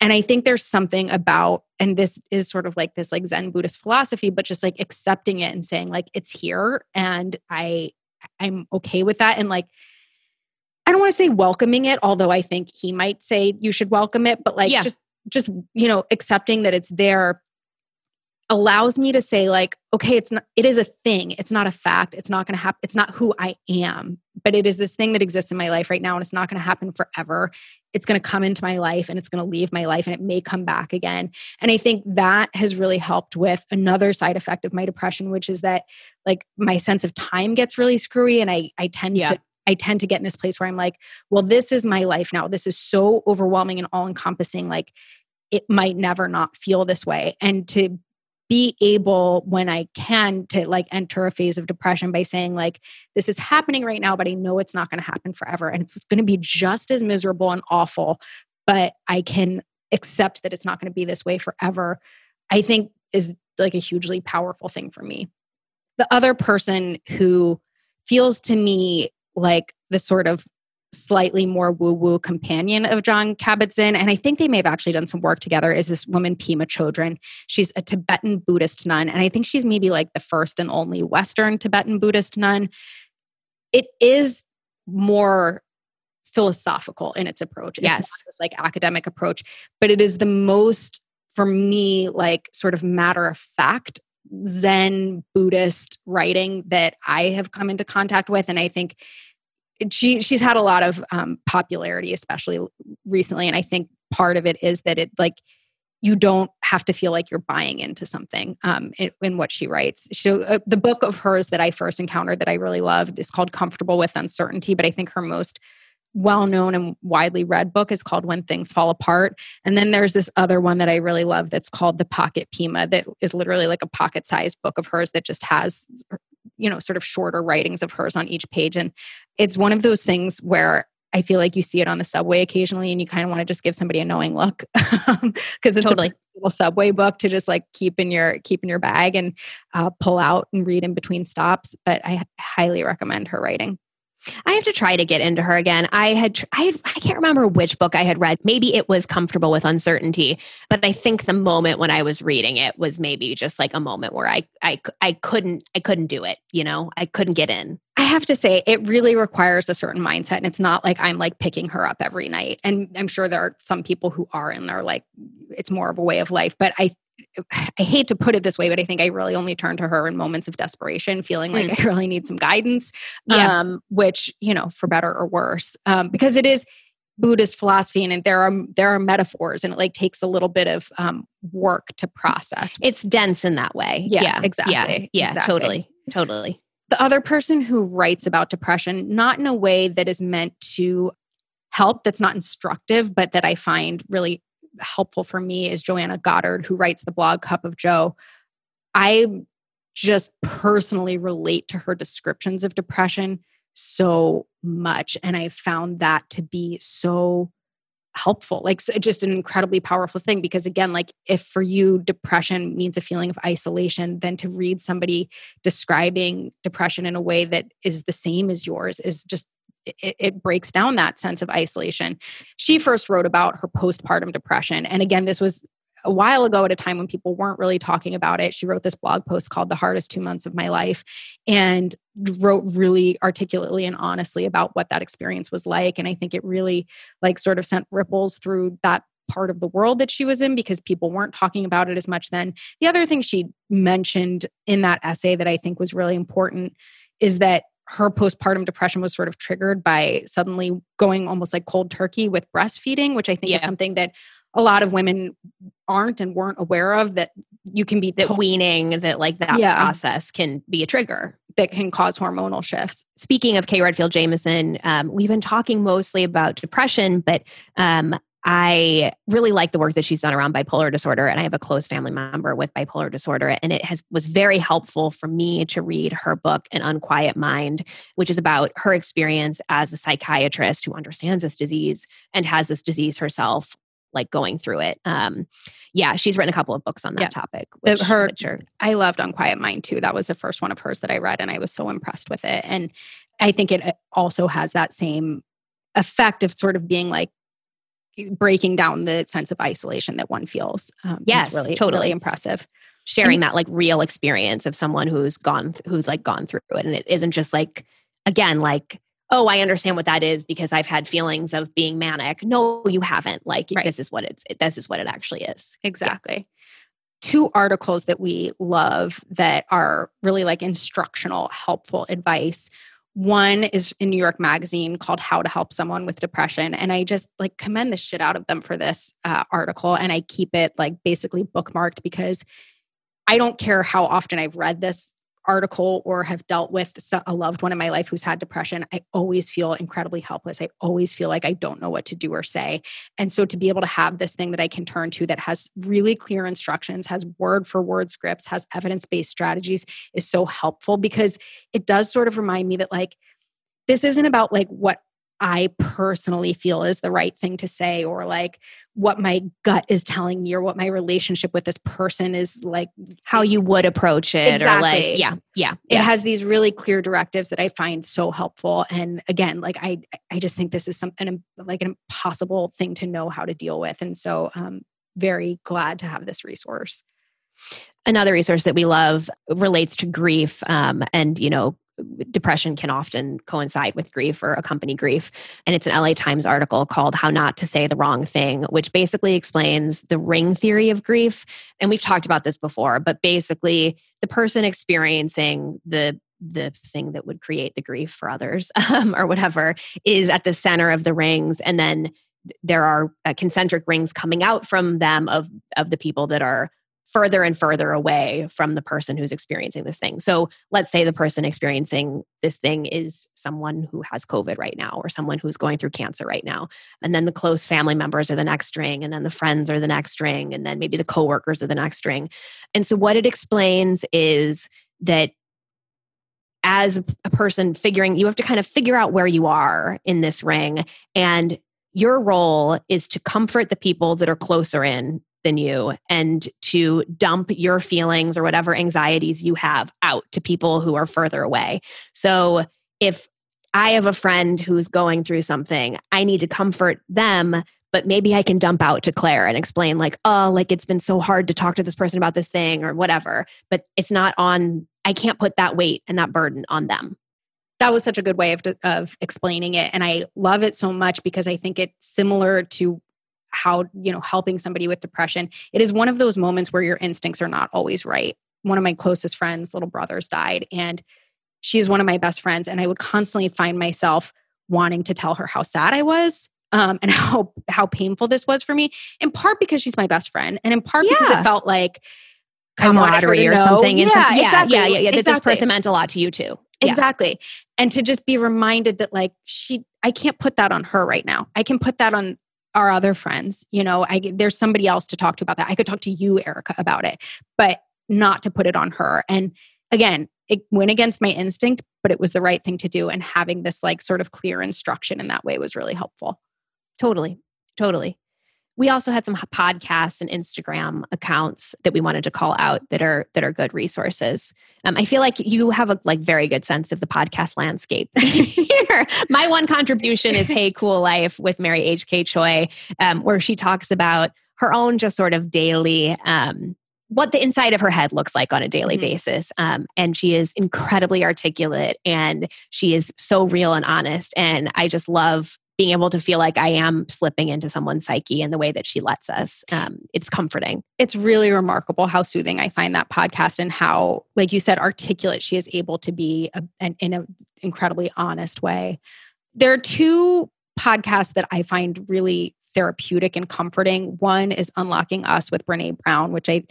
And I think there's something about, and this is sort of like this like Zen Buddhist philosophy, but just like accepting it and saying like it's here and I I'm okay with that. And like I don't want to say welcoming it, although I think he might say you should welcome it, but like Yeah. just just you know accepting that it's there allows me to say like okay it's not it is a thing it's not a fact it's not going to happen it's not who i am but it is this thing that exists in my life right now and it's not going to happen forever it's going to come into my life and it's going to leave my life and it may come back again and i think that has really helped with another side effect of my depression which is that like my sense of time gets really screwy and i i tend Yeah. to I tend to get in this place where I'm like, well, this is my life now. This is so overwhelming and all encompassing. Like, it might never not feel this way. And to be able, when I can, to like enter a phase of depression by saying, like, this is happening right now, but I know it's not going to happen forever. And it's going to be just as miserable and awful, but I can accept that it's not going to be this way forever, I think is like a hugely powerful thing for me. The other person who feels to me like the sort of slightly more woo woo companion of Jon Kabat Zinn. And I think they may have actually done some work together is this woman, Pema Chodron. She's a Tibetan Buddhist nun. And I think she's maybe like the first and only Western Tibetan Buddhist nun. It is more philosophical in its approach. It's Yes. not this like academic approach, but it is the most, for me, like sort of matter of fact Zen Buddhist writing that I have come into contact with. And I think she she's had a lot of um, popularity, especially recently. And I think part of it is that it like you don't have to feel like you're buying into something um, in, in what she writes. So uh, the book of hers that I first encountered that I really loved is called Comfortable with Uncertainty. But I think her most well known and widely read book is called When Things Fall Apart. And then there's this other one that I really love that's called The Pocket Pema, that is literally like a pocket sized book of hers that just has, you know, sort of shorter writings of hers on each page. And it's one of those things where I feel like you see it on the subway occasionally and you kind of want to just give somebody a knowing look because it's Totally. a little subway book to just like keep in your keep in your bag and uh, pull out and read in between stops. But I highly recommend her writing. I have to try to get into her again. I had, tr- I had, I can't remember which book I had read. Maybe it was Comfortable with Uncertainty, but I think the moment when I was reading it was maybe just like a moment where I, I, I couldn't, I couldn't do it. You know, I couldn't get in. I have to say, it really requires a certain mindset. And it's not like I'm like picking her up every night. And I'm sure there are some people who are and they're like, it's more of a way of life. But I, I hate to put it this way, but I think I really only turn to her in moments of desperation, feeling like I really need some guidance. Yeah. Um, which, you know, for better or worse, um, because it is Buddhist philosophy and there are there are metaphors and it like takes a little bit of um, work to process. It's dense in that way. Yeah, Yeah, exactly, Yeah, yeah exactly. totally, totally. The other person who writes about depression, not in a way that is meant to help, that's not instructive, but that I find really helpful for me is Joanna Goddard, who writes the blog Cup of Jo. I just personally relate to her descriptions of depression so much. And I found that to be so helpful. Like just an incredibly powerful thing because again like if for you depression means a feeling of isolation then to read somebody describing depression in a way that is the same as yours is just it, it breaks down that sense of isolation. She first wrote about her postpartum depression and again this was a while ago at a time when people weren't really talking about it she wrote this blog post called the hardest two months of my life and wrote really articulately and honestly about what that experience was like. And i think it really like sort of sent ripples through that part of the world that she was in because people weren't talking about it as much then. The other thing she mentioned in that essay that i think was really important is that her postpartum depression was sort of triggered by suddenly going almost like cold turkey with breastfeeding which i think is something that a lot of women aren't and weren't aware of that you can be That weaning, that like that Yeah. process can be a trigger. that can cause hormonal shifts speaking of Kay Redfield Jamison, um, we've been talking mostly about depression, but um, I really like the work that she's done around bipolar disorder, and I have a close family member with bipolar disorder, and it has was very helpful for me to read her book, An Unquiet Mind, which is about her experience as a psychiatrist who understands this disease and has this disease herself. Like going through it, um, yeah, she's written a couple of books on that Yeah. topic. The- Which, her- which are I loved Unquiet Mind too. That was the first one of hers that I read, and I was so impressed with it. And I think it uh, also has that same effect of sort of being like breaking down the sense of isolation that one feels. Um, Yes, really, totally. really impressive. sharing that like real experience of someone who's gone th- who's like gone through it and it isn't just like again like oh i understand what that is because i've had feelings of being manic no you haven't like Right. this is what it's this is what it actually is Exactly. Two articles that we love that are really like instructional, helpful advice. One is in New York Magazine called How to Help Someone with Depression. And I just like commend the shit out of them for this uh, article. And I keep it like basically bookmarked because I don't care how often I've read this article or have dealt with a loved one in my life who's had depression. I always feel incredibly helpless. I always feel like I don't know what to do or say. And so to be able to have this thing that I can turn to that has really clear instructions, has word for word scripts, has evidence based strategies is so helpful because it does sort of remind me that, like, this isn't about like what I personally feel is the right thing to say or like what my gut is telling me or what my relationship with this person is like. how you would approach it or like Exactly. yeah yeah It yeah. has these really clear directives that I find so helpful. And again, like I, I just think this is something like an impossible thing to know how to deal with. And so, um, very glad to have this resource. another resource that we love relates to grief um, and you know depression can often coincide with grief or accompany grief. And it's an la times article called how not to say the wrong thing which basically explains the ring theory of grief. And we've talked about this before but basically the person experiencing the the thing that would create the grief for others um, or whatever is at the center of the rings. And then there are uh, concentric rings coming out from them of of the people that are further and further away from the person who's experiencing this thing. So let's say the person experiencing this thing is someone who has COVID right now or someone who's going through cancer right now. And then the close family members are the next string, and then the friends are the next string, and then maybe the coworkers are the next string. And so what it explains is that as a person figuring, you have to kind of figure out where you are in this ring. And your role is to comfort the people that are closer in you and to dump your feelings or whatever anxieties you have out to people who are further away. So if I have a friend who's going through something, I need to comfort them, but maybe I can dump out to Claire and explain, like, oh, like it's been so hard to talk to this person about this thing or whatever. But it's not on, I can't put that weight and that burden on them. That was such a good way of, of explaining it. And I love it so much because I think it's similar to how you know helping somebody with depression it is one of those moments where your instincts are not always right one of my closest friends little brothers died and she's one of my best friends and i would constantly find myself wanting to tell her how sad i was um, and how how painful this was for me in part because she's my best friend and in part yeah. because it felt like camaraderie or something yeah, some, yeah, exactly. yeah yeah yeah exactly. this person meant a lot to you too yeah. exactly and to just be reminded that like she i can't put that on her right now i can put that on our other friends you know i there's somebody else to talk to about that. I could talk to you erica about it but not to put it on her. And again it went against my instinct but it was the right thing to do and having this like sort of clear instruction in that way was really helpful. Totally. Totally we also had some podcasts and instagram accounts that we wanted to call out that are that are good resources um, i feel like you have a like very good sense of the podcast landscape here my one contribution is hey cool life with mary hk choi um, where she talks about her own just sort of daily um, what the inside of her head looks like on a daily mm-hmm. basis. Um, and she is incredibly articulate and she is so real and honest. And I just love being able to feel like I am slipping into someone's psyche in the way that she lets us. Um, it's comforting. It's really remarkable how soothing I find that podcast and how, like you said, articulate she is able to be a, an, in an incredibly honest way. There are two podcasts that I find really therapeutic and comforting. One is Unlocking Us with Brene Brown, which I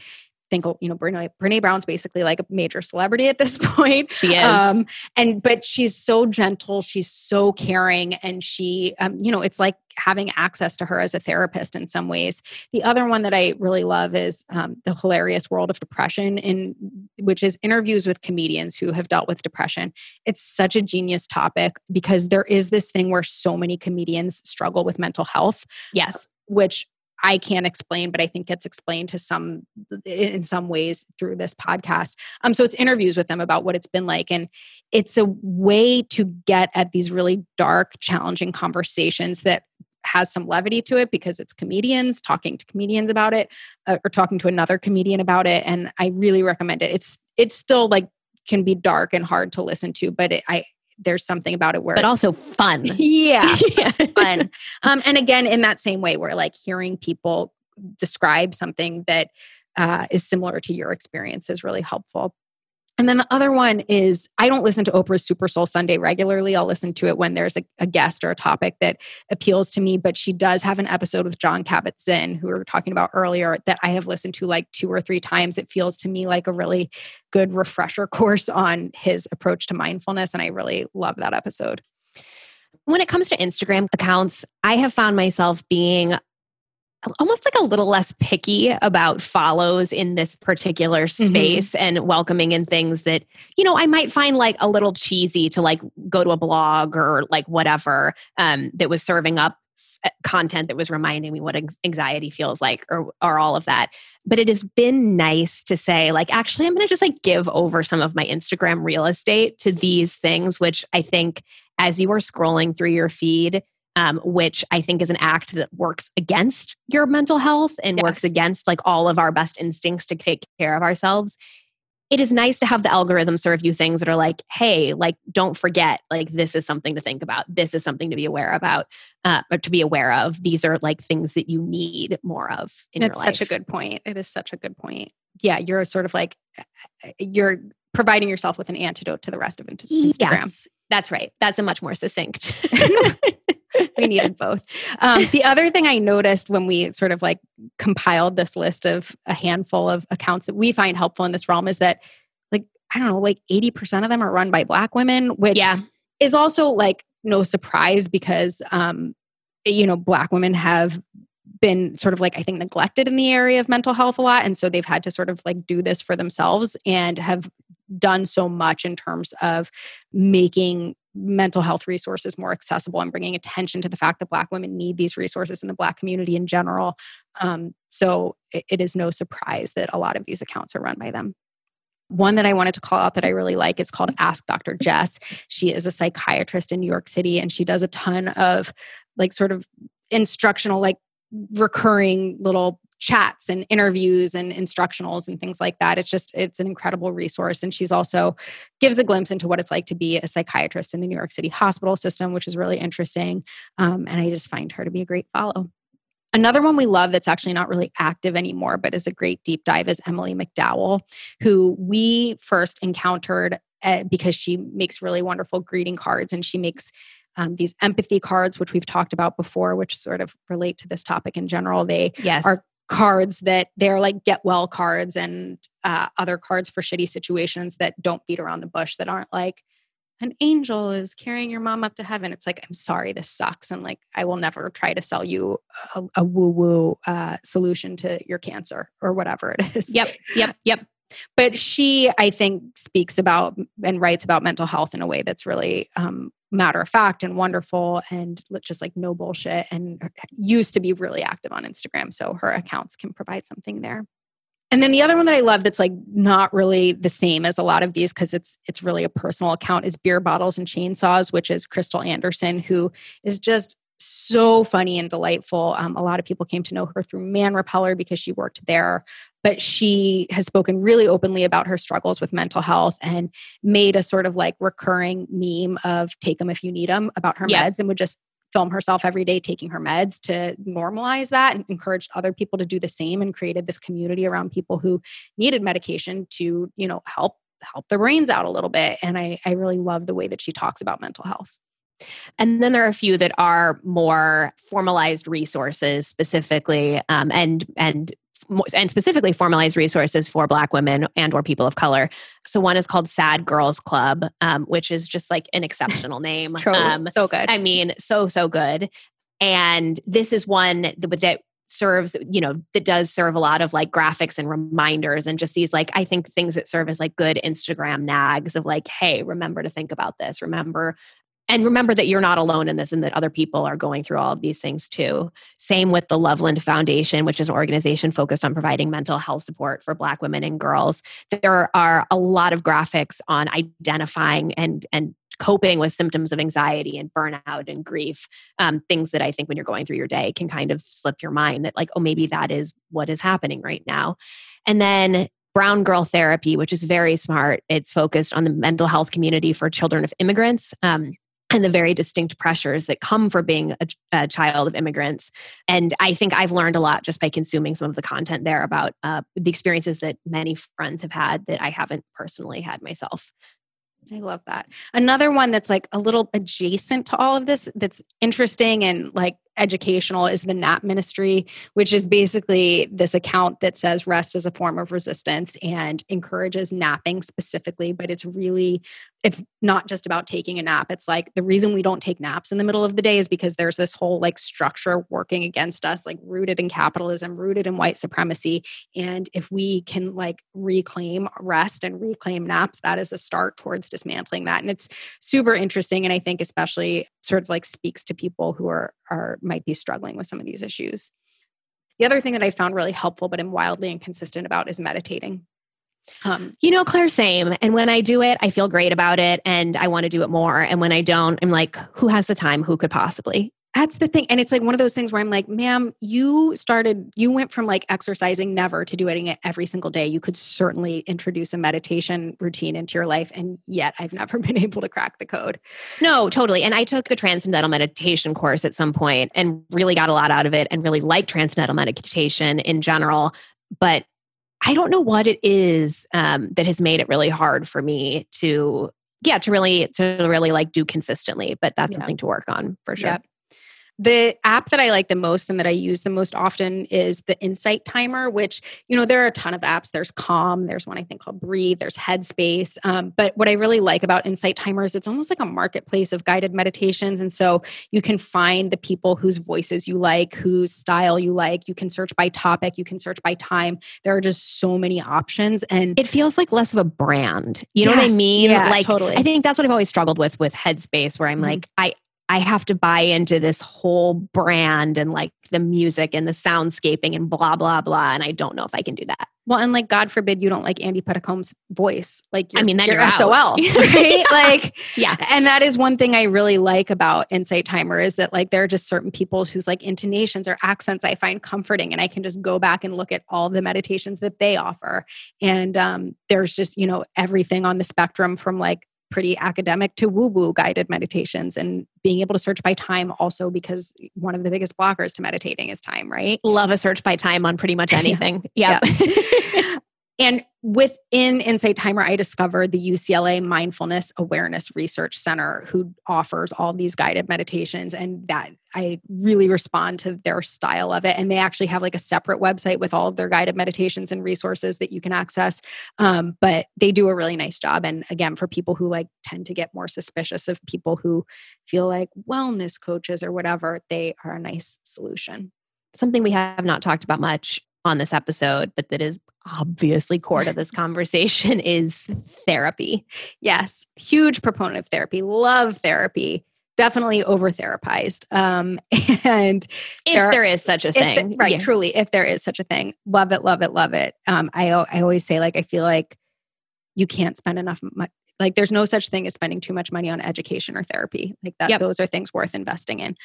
think you know Brene, Brene Brown's basically like a major celebrity at this point. She is, um, and but she's so gentle, she's so caring, and she, um, you know, it's like having access to her as a therapist in some ways. The other one that I really love is um, the hilarious world of depression, in which is interviews with comedians who have dealt with depression. It's such a genius topic because there is this thing where so many comedians struggle with mental health. Yes, which I can't explain, but I think gets explained to some in some ways through this podcast. Um, so it's interviews with them about what it's been like, and it's a way to get at these really dark, challenging conversations that has some levity to it because it's comedians talking to comedians about it uh, or talking to another comedian about it and i really recommend it it's it's still like can be dark and hard to listen to but it, i there's something about it where but also fun. Yeah, yeah. fun. Um, and again in that same way where like hearing people describe something that uh, is similar to your experience is really helpful and then the other one is I don't listen to Oprah's Super Soul Sunday regularly. I'll listen to it when there's a, a guest or a topic that appeals to me. But she does have an episode with Jon Kabat Zinn, who we were talking about earlier, that I have listened to like two or three times. It feels to me like a really good refresher course on his approach to mindfulness. And I really love that episode. When it comes to Instagram accounts, I have found myself being almost like a little less picky about follows in this particular mm-hmm. space mm-hmm. and welcoming in things that you know i might find like a little cheesy to like go to a blog or like whatever um, that was serving up eh, content that was reminding me what anxiety feels like or or all of that but it has been nice to say like actually i'm going to just like give over some of my instagram real estate to these things which i think as you are scrolling through your feed um, which I think is an act that works against your mental health and yes. works against like all of our best instincts to take care of ourselves. It is nice to have the algorithm serve you things that are like, hey, like, don't forget, like, this is something to think about. This is something to be aware about, uh, or to be aware of. These are like things that you need more of in That's your life. such a good point. It is such a good point. Yeah, you're sort of like, you're providing yourself with an antidote to the rest of Instagram. Yes. That's right. That's a much more succinct. we needed both. Um, the other thing I noticed when we sort of like compiled this list of a handful of accounts that we find helpful in this realm is that, like, I don't know, like 80% of them are run by Black women, which Yeah. is also like no surprise because, um, you know, Black women have been sort of like, I think, neglected in the area of mental health a lot. And so they've had to sort of like do this for themselves and have done so much in terms of making mental health resources more accessible and bringing attention to the fact that black women need these resources in the black community in general um, so it, it is no surprise that a lot of these accounts are run by them one that I wanted to call out that I really like is called Ask Dr. Jess. She is a psychiatrist in New York City and she does a ton of like sort of instructional, like recurring little chats and interviews and instructionals and things like that. It's just, it's an incredible resource. And she's also gives a glimpse into what it's like to be a psychiatrist in the New York City hospital system, which is really interesting. Um, and I just find her to be a great follow. Another one we love that's actually not really active anymore, but is a great deep dive is Emily McDowell, who we first encountered uh, because she makes really wonderful greeting cards and she makes um, these empathy cards, which we've talked about before, which sort of relate to this topic in general. They Yes. are cards that they're like get well cards and uh, other cards for shitty situations that don't beat around the bush that aren't like an angel is carrying your mom up to heaven it's like i'm sorry this sucks and like i will never try to sell you a, a woo woo uh, solution to your cancer or whatever it is Yep. Yep. Yep. but she i think speaks about and writes about mental health in a way that's really um, matter of fact and wonderful and just like no bullshit and used to be really active on instagram so her accounts can provide something there and then the other one that i love that's like not really the same as a lot of these because it's it's really a personal account is beer bottles and chainsaws which is crystal anderson who is just so funny and delightful. Um, a lot of people came to know her through Man Repeller because she worked there, but she has spoken really openly about her struggles with mental health and made a sort of like recurring meme of take them if you need them about her Yeah. meds and would just film herself every day taking her meds to normalize that and encouraged other people to do the same and created this community around people who needed medication to, you know, help help their brains out a little bit. And I, I really love the way that she talks about mental health. And then there are a few that are more formalized resources, specifically, um, and and and specifically formalized resources for Black women and or people of color. So one is called Sad Girls Club, um, which is just like an exceptional name. Um, so good. I mean, so so good. And this is one that, that serves, you know, that does serve a lot of like graphics and reminders and just these like I think things that serve as like good Instagram nags of like, hey, remember to think about this. Remember and remember that you're not alone in this and that other people are going through all of these things too. Same with the Loveland Foundation, which is an organization focused on providing mental health support for Black women and girls. There are a lot of graphics on identifying and, and coping with symptoms of anxiety and burnout and grief. Um, things that I think when you're going through your day can kind of slip your mind that, like, oh, maybe that is what is happening right now. And then Brown Girl Therapy, which is very smart. It's focused on the mental health community for children of immigrants. Um, and the very distinct pressures that come for being a, a, child of immigrants. And I think I've learned a lot just by consuming some of the content there about uh, the experiences that many friends have had that I haven't personally had myself. I love that. Another one that's like a little adjacent to all of this that's interesting and like educational is the NAP ministry, which is basically this account that says rest is a form of resistance and encourages napping specifically, but it's really it's not just about taking a nap. It's like the reason we don't take naps in the middle of the day is because there's this whole like structure working against us, like rooted in capitalism, rooted in white supremacy. And if we can like reclaim rest and reclaim naps, that is a start towards dismantling that. And it's super interesting. And I think especially sort of like speaks to people who are are might be struggling with some of these issues. The other thing that I found really helpful, but I'm wildly inconsistent about, is meditating. Um, you know, Claire, same. And when I do it, I feel great about it and I want to do it more. And when I don't, I'm like, who has the time? Who could possibly? That's the thing. And it's like one of those things where I'm like, ma'am, you started, you went from like exercising never to doing it every single day. You could certainly introduce a meditation routine into your life. And yet I've never been able to crack the code. No, totally. And I took a transcendental meditation course at some point and really got a lot out of it and really liked transcendental meditation in general. But I don't know what it is um, that has made it really hard for me to yeah, to really to really like do consistently. But that's Yeah. something to work on for sure. Yep. The app that I like the most and that I use the most often is the Insight Timer, which, you know, there are a ton of apps. There's Calm, there's one I think called Breathe, there's Headspace. Um, but what I really like about Insight Timer is it's almost like a marketplace of guided meditations. And so you can find the people whose voices you like, whose style you like. You can search by topic, you can search by time. There are just so many options. And It feels like less of a brand. You know what I mean? Yeah, like totally. I think that's what I've always struggled with with Headspace, where I'm Mhm. like, I I have to buy into this whole brand and like the music and the soundscaping and blah blah blah, and I don't know if I can do that. well, and like, God forbid you don't like Andy Puddicombe's voice. Like, I mean, then you're you're. SOL, right? like, Yeah. and that is one thing I really like about Insight Timer is that like there are just certain people whose like intonations or accents I find comforting, and I can just go back and look at all the meditations that they offer. And um, there's just you know everything on the spectrum from like pretty academic to woo woo guided meditations, and being able to search by time also because one of the biggest blockers to meditating is time, right? Love a search by time on pretty much anything. yeah. And within Insight Timer, I discovered the UCLA Mindfulness Awareness Research Center, who offers all these guided meditations. And that I really respond to their style of it. And they actually have like a separate website with all of their guided meditations and resources that you can access. Um, but they do a really nice job. And again, for people who like tend to get more suspicious of people who feel like wellness coaches or whatever, they are a nice solution. Something we have not talked about much on this episode, but that is obviously core to this conversation is therapy. Yes, huge proponent of therapy, love therapy, definitely over therapized. Um, and If There there is such a if the- thing. right, Yeah. truly, if there is such a thing, love it, love it, love it. Um, I, I always say, like, I feel like you can't spend enough money. Like, there's no such thing as spending too much money on education or therapy. Like that, Yep. those are things worth investing in.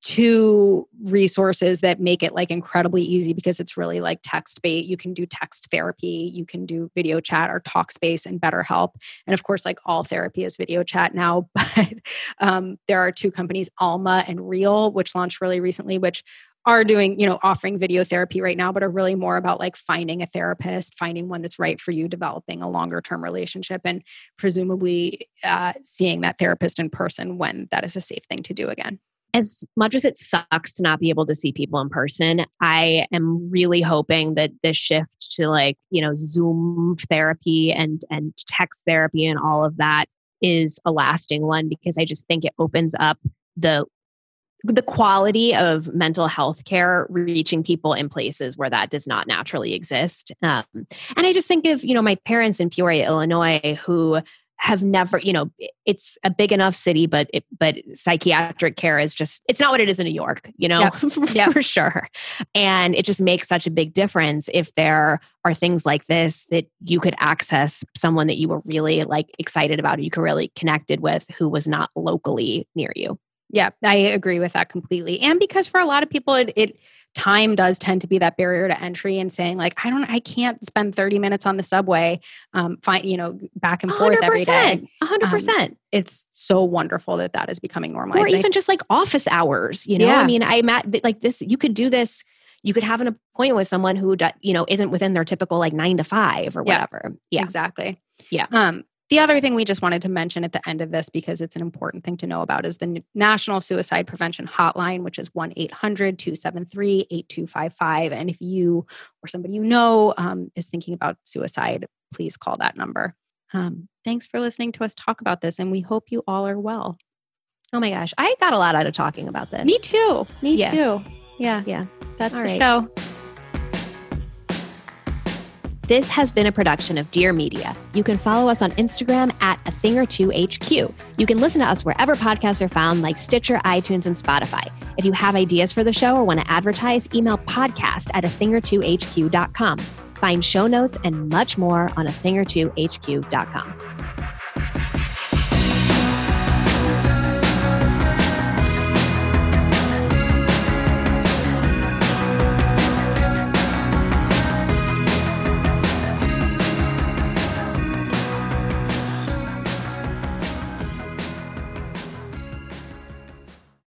Two resources that make it like incredibly easy because it's really like text bait. You can do text therapy, you can do video chat or Talkspace and BetterHelp, and of course, like all therapy is video chat now. But um, there are two companies, Alma and Real, which launched really recently, which are doing, you know, offering video therapy right now, but are really more about like finding a therapist, finding one that's right for you, developing a longer term relationship, and presumably uh, seeing that therapist in person when that is a safe thing to do again. as much as it sucks to not be able to see people in person, I am really hoping that this shift to like, you know, Zoom therapy and and text therapy and all of that is a lasting one because I just think it opens up the the quality of mental health care reaching people in places where that does not naturally exist. Um, and I just think of, you know, my parents in Peoria, Illinois, who have never, you know, it's a big enough city, but it, but psychiatric care is just it's not what it is in New York, you know, Yep. for Yep. sure. And it just makes such a big difference if there are things like this that you could access someone that you were really like excited about, or you could really connected with who was not locally near you. Yeah, I agree with that completely. And because for a lot of people, it, it time does tend to be that barrier to entry and saying like, I don't, I can't spend 30 minutes on the subway, um, find, you know, back and forth every day. A hundred percent. It's so wonderful that that is becoming normalized. Or And I even just like office hours, you know? Yeah. I mean, I met like this, you could do this, you could have an appointment with someone who, you know, isn't within their typical like nine to five or Yeah. whatever. Yeah. Exactly. Yeah. Um, the other thing we just wanted to mention at the end of this, because it's an important thing to know about, is the National Suicide Prevention Hotline, which is 1 800 273 8255. And if you or somebody you know um, is thinking about suicide, please call that number. Um, thanks for listening to us talk about this, and we hope you all are well. Oh my gosh. I got a lot out of talking about this. Me too. Me Yeah. too. Yeah. Yeah. That's All the right. show. This has been a production of Dear Media. You can follow us on Instagram at a thing or two HQ. You can listen to us wherever podcasts are found, like Stitcher, iTunes, and Spotify. If you have ideas for the show or want to advertise, email podcast at a thing or two HQ.com. Find show notes and much more on a thing or two HQ.com.